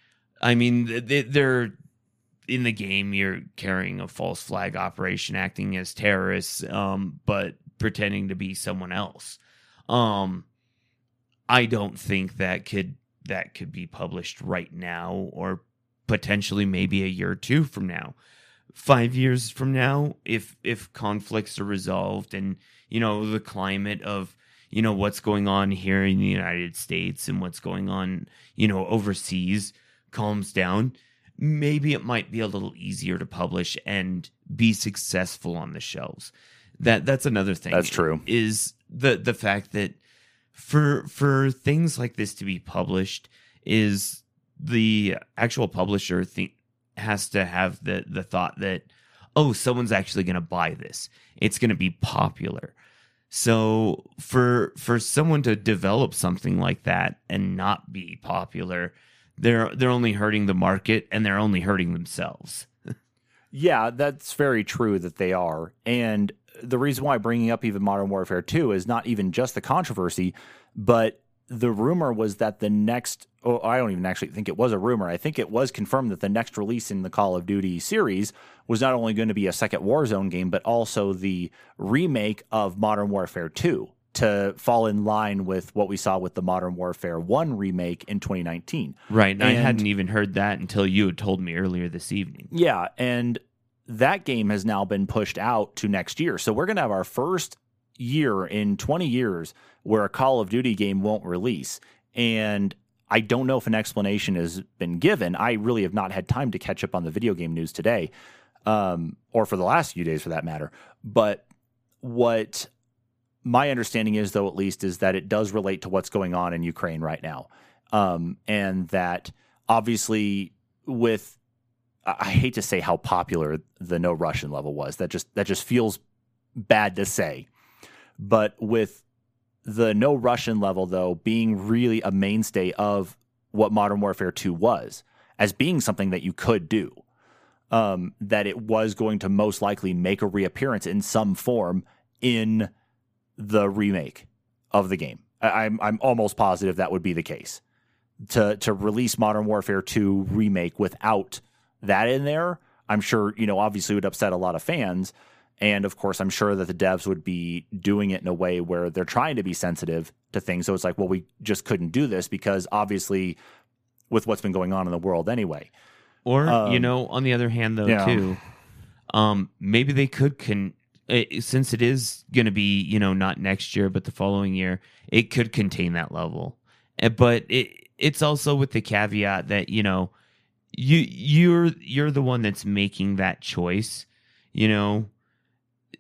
I mean, th- th- they're in the game. You're carrying a false flag operation, acting as terrorists, um, but pretending to be someone else. Um, I don't think that could that could be published right now, or potentially maybe a year or two from now five years from now if if conflicts are resolved and you know the climate of you know what's going on here in the united states and what's going on you know overseas calms down maybe it might be a little easier to publish and be successful on the shelves that that's another thing That's true. is the the fact that for for things like this to be published is the actual publisher think has to have the the thought that oh someone's actually going to buy this. It's going to be popular. So for for someone to develop something like that and not be popular they're they're only hurting the market and they're only hurting themselves. Yeah, that's very true that they are. And the reason why bringing up even Modern Warfare 2 is not even just the controversy, but the rumor was that the next, oh, I don't even actually think it was a rumor. I think it was confirmed that the next release in the Call of Duty series was not only going to be a second Warzone game, but also the remake of Modern Warfare 2 to fall in line with what we saw with the Modern Warfare 1 remake in 2019. right and i hadn't even heard that until you had told me earlier this evening Yeah, and that game has now been pushed out to next year. So we're going to have our first year in 20 years where a Call of Duty game won't release. And I don't know if an explanation has been given. I really have not had time to catch up on the video game news today, um, or for the last few days for that matter. But what my understanding is, though, at least, is that it does relate to what's going on in Ukraine right now. Um, and that obviously, with I hate to say how popular the no Russian level was. That just that just feels bad to say. But with the no Russian level though being really a mainstay of what Modern Warfare 2 was as being something that you could do. Um, that it was going to most likely make a reappearance in some form in the remake of the game. I, I'm I'm almost positive that would be the case. To to release Modern Warfare 2 remake without that in there, I'm sure, you know, obviously would upset a lot of fans. And of course, I'm sure that the devs would be doing it in a way where they're trying to be sensitive to things. So it's like, well, we just couldn't do this because obviously, with what's been going on in the world anyway. Or you Um, know, on the other hand, though, yeah. too, um, maybe they could con- it, since it is going to be you know not next year but the following year, it could contain that level. Uh, But it it's also with the caveat that you know you you're you're the one that's making that choice. You know,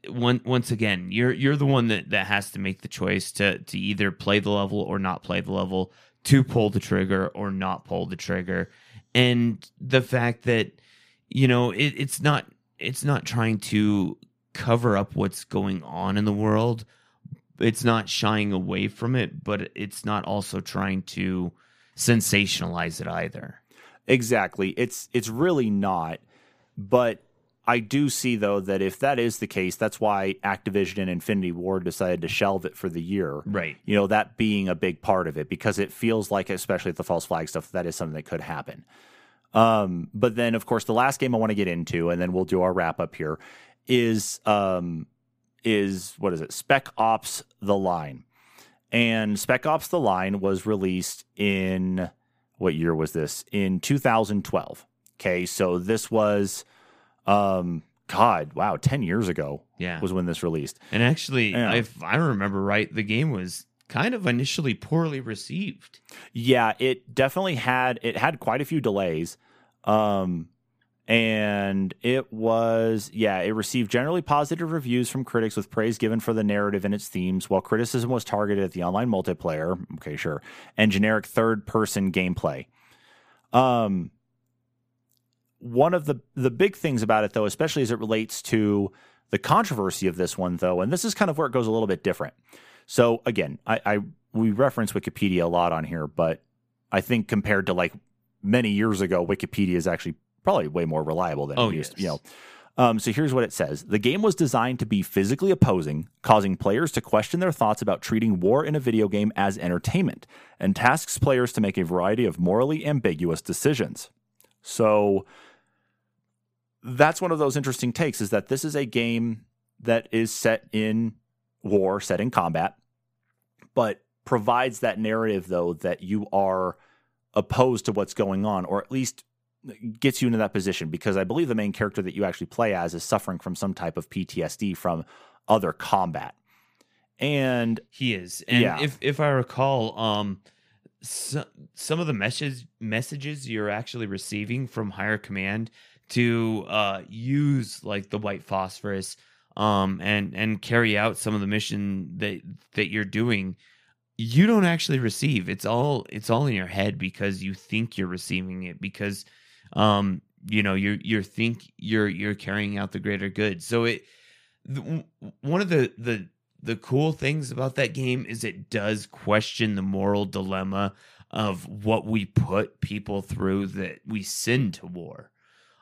once again, you're you're the one that, that has to make the choice to to either play the level or not play the level, to pull the trigger or not pull the trigger. And the fact that, you know, it, it's not it's not trying to cover up what's going on in the world. It's not shying away from it, but it's not also trying to sensationalize it either. Exactly. It's it's really not. But I do see though that if that is the case, that's why Activision and Infinity Ward decided to shelve it for the year. Right. You know, that being a big part of it because it feels like, especially with the false flag stuff, that is something that could happen. Um, but then of course the last game I want to get into, and then we'll do our wrap up here, is um is what is it? Spec Ops the Line. And Spec Ops the Line was released in what year was this? In 2012. Okay, so this was um god, wow, 10 years ago Yeah. was when this released. And actually, Yeah. if I remember right, the game was kind of initially poorly received. Yeah, it definitely had it had quite a few delays. Um and it was yeah, it received generally positive reviews from critics with praise given for the narrative and its themes, while criticism was targeted at the online multiplayer, okay, sure, and generic third-person gameplay. Um one of the the big things about it though, especially as it relates to the controversy of this one though, and this is kind of where it goes a little bit different. So again, I, I we reference Wikipedia a lot on here, but I think compared to like many years ago, Wikipedia is actually probably way more reliable than Oh, it used to. yes. You know. Um, so here's what it says: The game was designed to be physically opposing, causing players to question their thoughts about treating war in a video game as entertainment, and tasks players to make a variety of morally ambiguous decisions. So that's one of those interesting takes: is that this is a game that is set in war, set in combat, but provides that narrative though that you are opposed to what's going on, or at least gets you into that position because I believe the main character that you actually play as is suffering from some type of PTSD from other combat. And He is, and Yeah. if if I recall, um, so, some of the message messages you're actually receiving from higher command to uh use like the white phosphorus, um, and and carry out some of the mission that that you're doing. You don't actually receive. It's all it's all in your head because you think you're receiving it because, um, you know you're you're think you're you're carrying out the greater good. So it the, one of the the the cool things about that game is it does question the moral dilemma of what we put people through that we send to war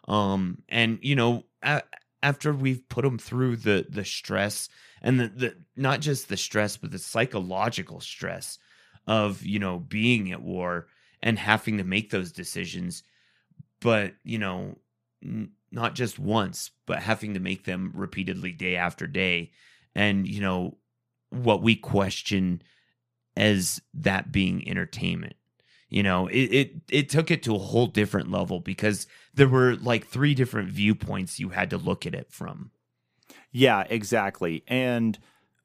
um and you know a- after we've put them through the the stress and the, the not just the stress but the psychological stress of you know being at war and having to make those decisions but you know n- not just once but having to make them repeatedly day after day. And you know what we question as that being entertainment. You know it, it it took it to a whole different level because there were like three different viewpoints you had to look at it from. Yeah, exactly. And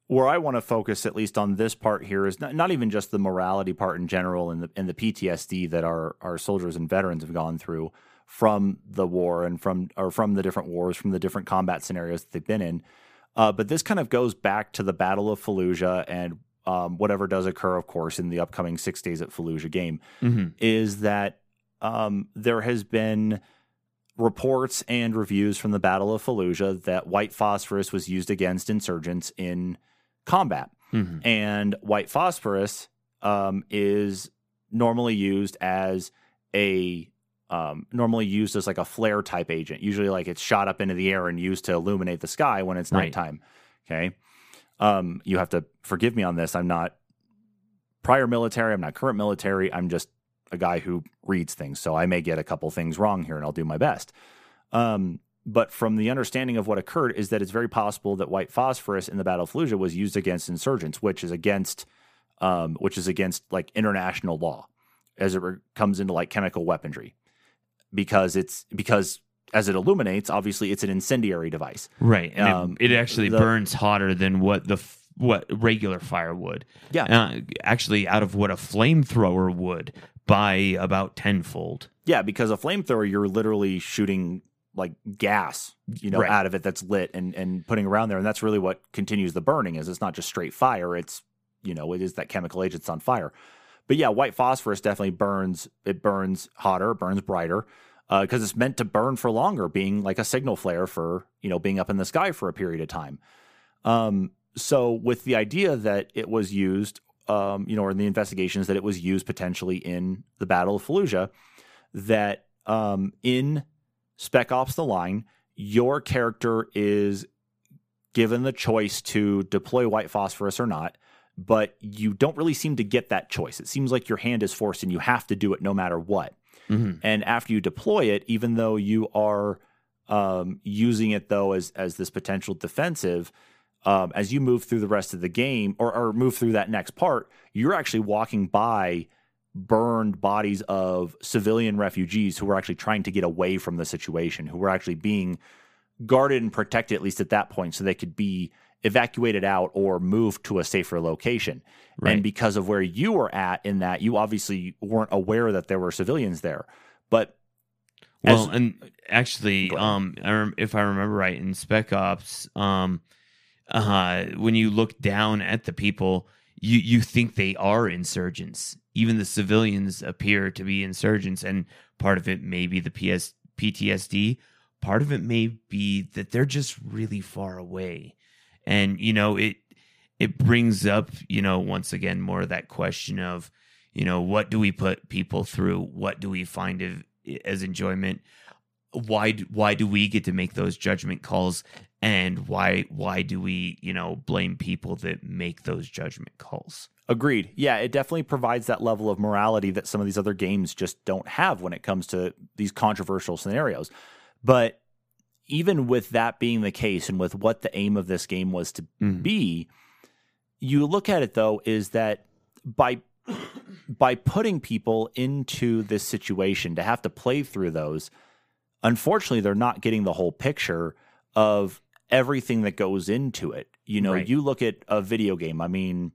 where I want to focus, at least on this part here, is not, not even just the morality part in general and the and the PTSD that our our soldiers and veterans have gone through from the war and from or from the different wars, from the different combat scenarios that they've been in. Uh, but this kind of goes back to the Battle of Fallujah and um, whatever does occur, of course, in the upcoming Six Days at Fallujah game mm-hmm. is that um, there has been reports and reviews from the Battle of Fallujah that white phosphorus was used against insurgents in combat. Mm-hmm. And white phosphorus um, is normally used as a um, normally used as like a flare type agent. Usually, like it's shot up into the air and used to illuminate the sky when it's Right. nighttime. Okay, um, you have to forgive me on this. I'm not prior military. I'm not current military. I'm just a guy who reads things, so I may get a couple things wrong here, and I'll do my best. Um, but from the understanding of what occurred is that it's very possible that white phosphorus in the Battle of Fallujah was used against insurgents, which is against, um, which is against like international law, as it re- comes into like chemical weaponry, because it's because as it illuminates, obviously it's an incendiary device. Right, and Um, it, it actually the- burns hotter than what the what regular fire would. Yeah. uh, actually, out of what a flamethrower would by about tenfold. Yeah, because a flamethrower, you're literally shooting like gas, you know, Right. out of it that's lit and and putting around there, and that's really what continues the burning. Is it's not just straight fire; it's you know, it is that chemical agent that's on fire. But yeah, white phosphorus definitely burns. It burns hotter, burns brighter, because it's meant to burn for longer, being like a signal flare for you know being up in the sky for a period of time. Um, so with the idea that it was used, um, you know, or in the investigations that it was used potentially in the Battle of Fallujah, that um, in Spec Ops: The Line, your character is given the choice to deploy white phosphorus or not, but you don't really seem to get that choice. It seems like your hand is forced and you have to do it no matter what. Mhm. And after you deploy it, even though you are um, using it though as as this potential defensive, um, as you move through the rest of the game or, or move through that next part, you're actually walking by burned bodies of civilian refugees who were actually trying to get away from the situation, who were actually being guarded and protected at least at that point, so they could be evacuated out or moved to a safer location. Right. And because of where you were at in that, you obviously weren't aware that there were civilians there. But Well, as- and actually, um, I rem- if I remember right, in Spec Ops, um, uh, when you look down at the people, you you think they are insurgents. Even the civilians appear to be insurgents, and part of it may be the PS PTSD. Part of it may be that they're just really far away, and you know it. It brings up, you know, once again more of that question of, you know, what do we put people through? What do we find of, as enjoyment? Why why do we get to make those judgment calls? And why why do we you know blame people that make those judgment calls? Agreed. Yeah, it definitely provides that level of morality that some of these other games just don't have when it comes to these controversial scenarios. But even with that being the case and with what the aim of this game was to Mhm. be, you look at it though is that by by putting people into this situation to have to play through those, unfortunately they're not getting the whole picture of everything that goes into it. You know, Right. you look at a video game, I mean,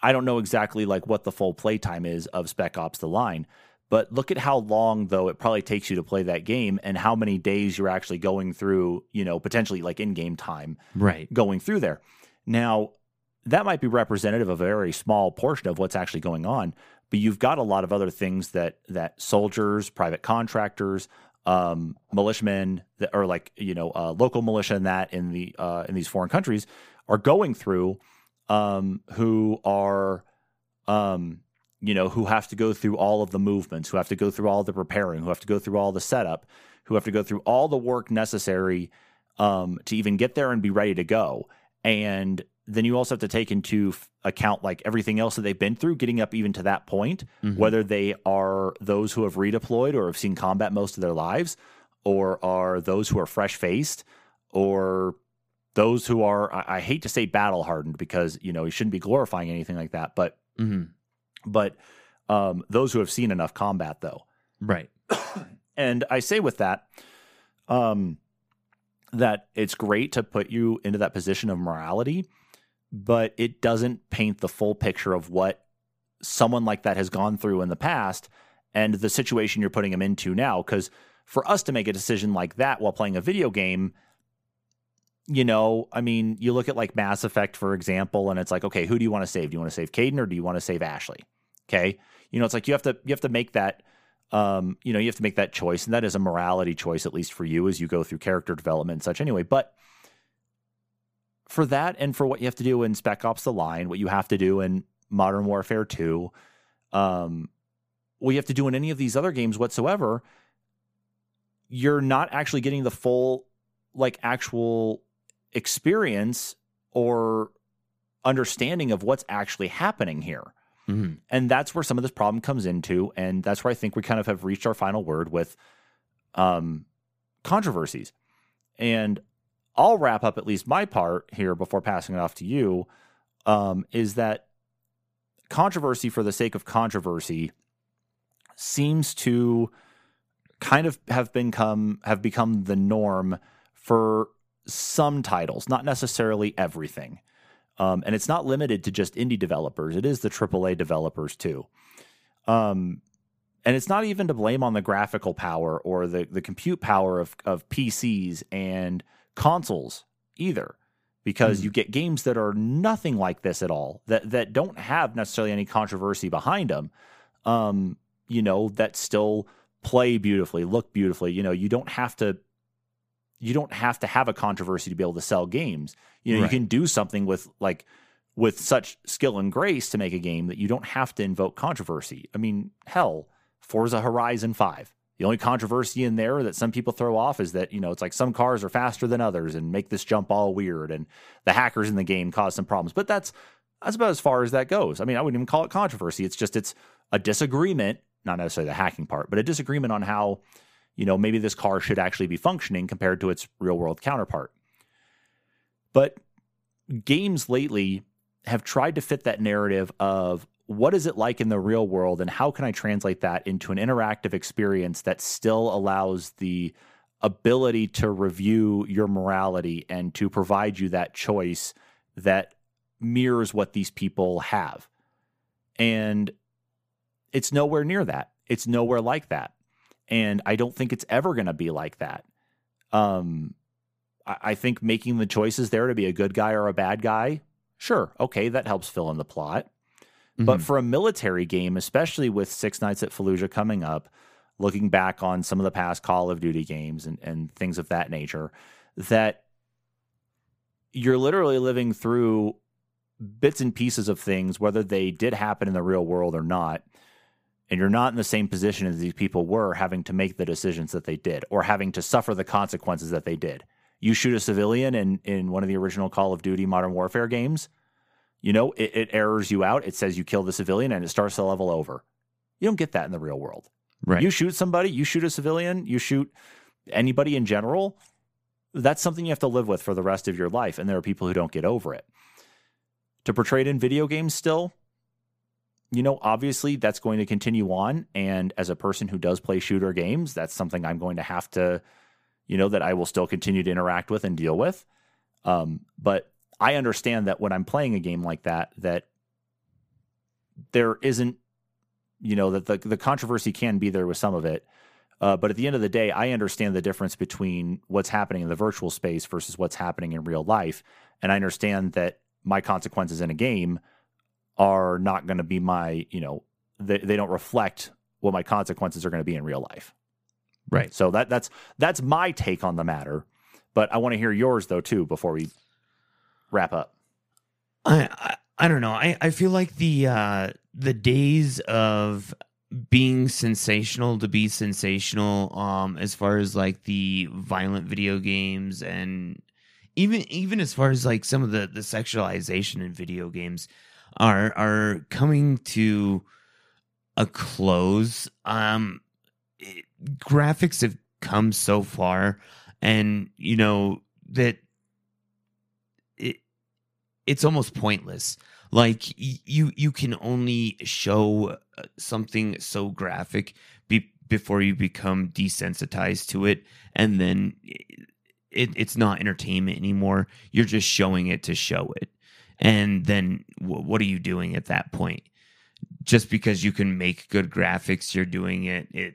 I don't know exactly like what the full playtime is of Spec Ops the line, but look at how long though it probably takes you to play that game and how many days you're actually going through, you know, potentially like in-game time Right. going through there. Now, that might be representative of a very small portion of what's actually going on, but you've got a lot of other things that that soldiers, private contractors, um, militiamen, that are like you know uh, local militia and that in the uh, in these foreign countries are going through, um, who are, um, you know, who have to go through all of the movements, who have to go through all the preparing, who have to go through all the setup, who have to go through all the work necessary um, to even get there and be ready to go. And then you also have to take into account like everything else that they've been through, getting up even to that point, Mhm. whether they are those who have redeployed or have seen combat most of their lives, or are those who are fresh faced, or those who are, I, I hate to say battle hardened because, you know, you shouldn't be glorifying anything like that, but, Mhm. But um, those who have seen enough combat though. Right. And I say with that, um, that it's great to put you into that position of morality, but it doesn't paint the full picture of what someone like that has gone through in the past and the situation you're putting them into now. Because for us to make a decision like that while playing a video game, you know, I mean, you look at like Mass Effect, for example, and it's like, okay, who do you want to save? Do you want to save Kaidan or do you want to save Ashley? Okay. You know, it's like you have to you have to make that um, you know, you have to make that choice, and that is a morality choice, at least for you as you go through character development and such anyway. But for that and for what you have to do in Spec Ops The Line, what you have to do in Modern Warfare 2, um, what you have to do in any of these other games whatsoever, you're not actually getting the full, like, actual experience or understanding of what's actually happening here. Mhm. And that's where some of this problem comes into. And that's where I think we kind of have reached our final word with um, controversies. And I'll wrap up at least my part here before passing it off to you um, is that controversy for the sake of controversy seems to kind of have become have become the norm for some titles, not necessarily everything. Um, and it's not limited to just indie developers; it is the AAA developers too. Um, and it's not even to blame on the graphical power or the the compute power of of PCs and consoles either, because mm. you get games that are nothing like this at all that that don't have necessarily any controversy behind them. Um, you know, that still play beautifully, look beautifully. You know, you don't have to you don't have to have a controversy to be able to sell games. You know, right. you can do something with like with such skill and grace to make a game that you don't have to invoke controversy. I mean, hell, Forza Horizon 5. The only controversy in there that some people throw off is that, you know, it's like some cars are faster than others and make this jump all weird and the hackers in the game cause some problems. But that's that's about as far as that goes. I mean, I wouldn't even call it controversy. It's just it's a disagreement, not necessarily the hacking part, but a disagreement on how you know, maybe this car should actually be functioning compared to its real world counterpart. But games lately have tried to fit that narrative of what is it like in the real world and how can I translate that into an interactive experience that still allows the ability to review your morality and to provide you that choice that mirrors what these people have. And it's nowhere near that. It's nowhere like that and I don't think it's ever going to be like that. Um, I, I, think making the choices there to be a good guy or a bad guy, sure, okay, that helps fill in the plot. Mm-hmm. But for a military game, especially with Six Nights at Fallujah coming up, looking back on some of the past Call of Duty games and, and things of that nature, that you're literally living through bits and pieces of things, whether they did happen in the real world or not, and you're not in the same position as these people were having to make the decisions that they did or having to suffer the consequences that they did. You shoot a civilian in, in one of the original Call of Duty Modern Warfare games, you know, it, it errors you out. It says you kill the civilian and it starts the level over. You don't get that in the real world. Right. You shoot somebody, you shoot a civilian, you shoot anybody in general. That's something you have to live with for the rest of your life. And there are people who don't get over it. To portray it in video games still, you know, obviously that's going to continue on. And as a person who does play shooter games, that's something I'm going to have to, you know, that I will still continue to interact with and deal with. Um, but I understand that when I'm playing a game like that, that there isn't, you know, that the, the controversy can be there with some of it. Uh, but at the end of the day, I understand the difference between what's happening in the virtual space versus what's happening in real life. And I understand that my consequences in a game are not going to be my, you know, they, they don't reflect what my consequences are going to be in real life. Right. So that that's that's my take on the matter. But I want to hear yours though too before we wrap up. I I, I don't know. I, I feel like the uh the days of being sensational to be sensational um as far as like the violent video games and even even as far as like some of the the sexualization in video games are are coming to a close. Um, graphics have come so far, and you know that it it's almost pointless. Like you you can only show uh, something so graphic be, before you become desensitized to it, and then it, it's not entertainment anymore. You're just showing it to show it and then w- what are you doing at that point just because you can make good graphics you're doing it it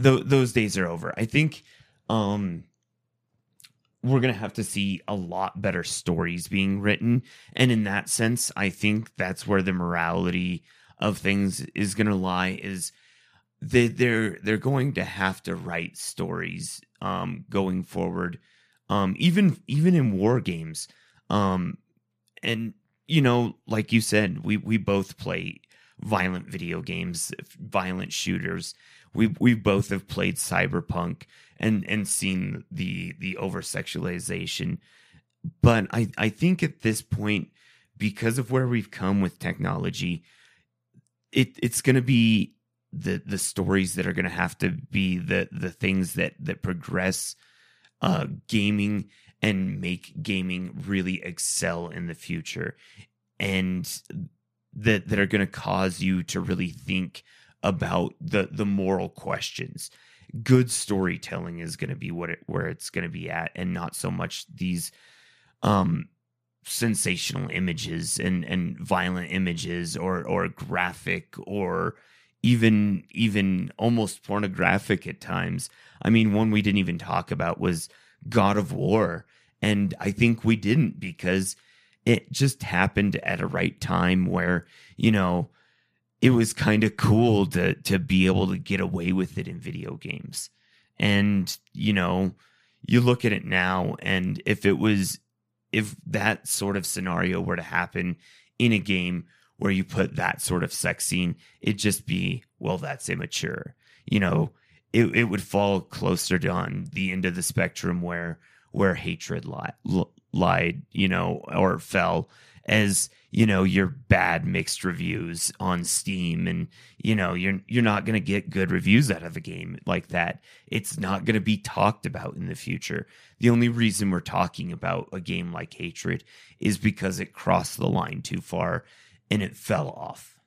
th- those days are over. I think um we're going to have to see a lot better stories being written. And in that sense i think that's where the morality of things is going to lie is they they're they're going to have to write stories um going forward um even even in war games. Um and you know, like you said, we we both play violent video games, violent shooters. We we both have played Cyberpunk and and seen the the over sexualization. But I I think at this point, because of where we've come with technology, it it's going to be the the stories that are going to have to be the the things that that progress uh gaming and make gaming really excel in the future and that that are going to cause you to really think about the the moral questions good storytelling is going to be what it where it's going to be at and not so much these um sensational images and and violent images or or graphic or even even almost pornographic at times. I mean, one we didn't even talk about was God of War, and I think we didn't because it just happened at a right time where you know it was kind of cool to to be able to get away with it in video games. And you know, you look at it now and if it was if that sort of scenario were to happen in a game where you put that sort of sex scene, it'd just be, well, that's immature. You know, it, it would fall closer to on the end of the spectrum where where hatred li- lied, you know, or fell as you know your bad mixed reviews on Steam, and you know you're you're not going to get good reviews out of a game like that. It's not going to be talked about in the future. The only reason we're talking about a game like Hatred is because it crossed the line too far and it fell off.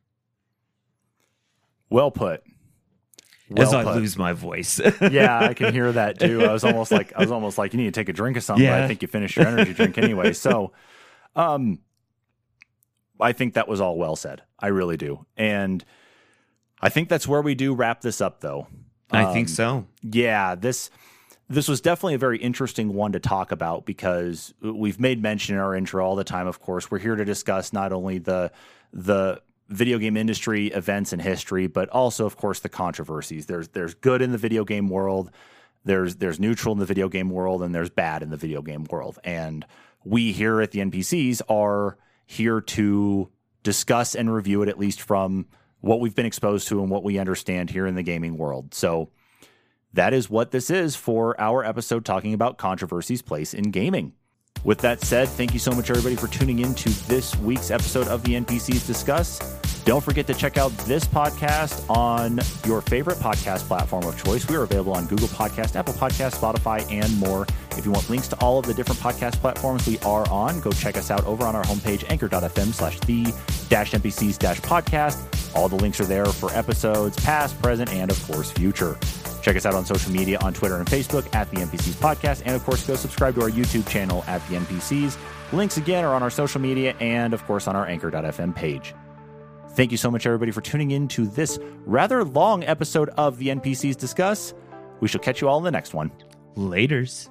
Well put. Well As I put. lose my voice. yeah, I can hear that too. I was almost like I was almost like you need to take a drink of something. but I think you finished your energy drink anyway. So, um, I think that was all well said. I really do, and I think that's where we do wrap this up, though. I think Um, so. Yeah, this this was definitely a very interesting one to talk about because we've made mention in our intro all the time. Of course, we're here to discuss not only the the video game industry events and history, but also, of course, the controversies. There's there's good in the video game world. There's there's neutral in the video game world, and there's bad in the video game world. And we here at the NPCs are here to discuss and review it at least from what we've been exposed to and what we understand here in the gaming world. So that is what this is for our episode talking about controversies place in gaming. With that said, thank you so much, everybody, for tuning in to this week's episode of the NPCs Discuss. Don't forget to check out this podcast on your favorite podcast platform of choice. We are available on Google Podcast, Apple Podcast, Spotify, and more. If you want links to all of the different podcast platforms we are on, go check us out over on our homepage, anchor.fm slash the dash NPCs dash podcast. All the links are there for episodes, past, present, and of course, future. Check us out on social media on Twitter and Facebook at the NPCs Podcast. And of course, go subscribe to our YouTube channel at the NPCs. Links again are on our social media and of course on our anchor.fm page. Thank you so much, everybody, for tuning in to this rather long episode of the NPCs Discuss. We shall catch you all in the next one. Laters.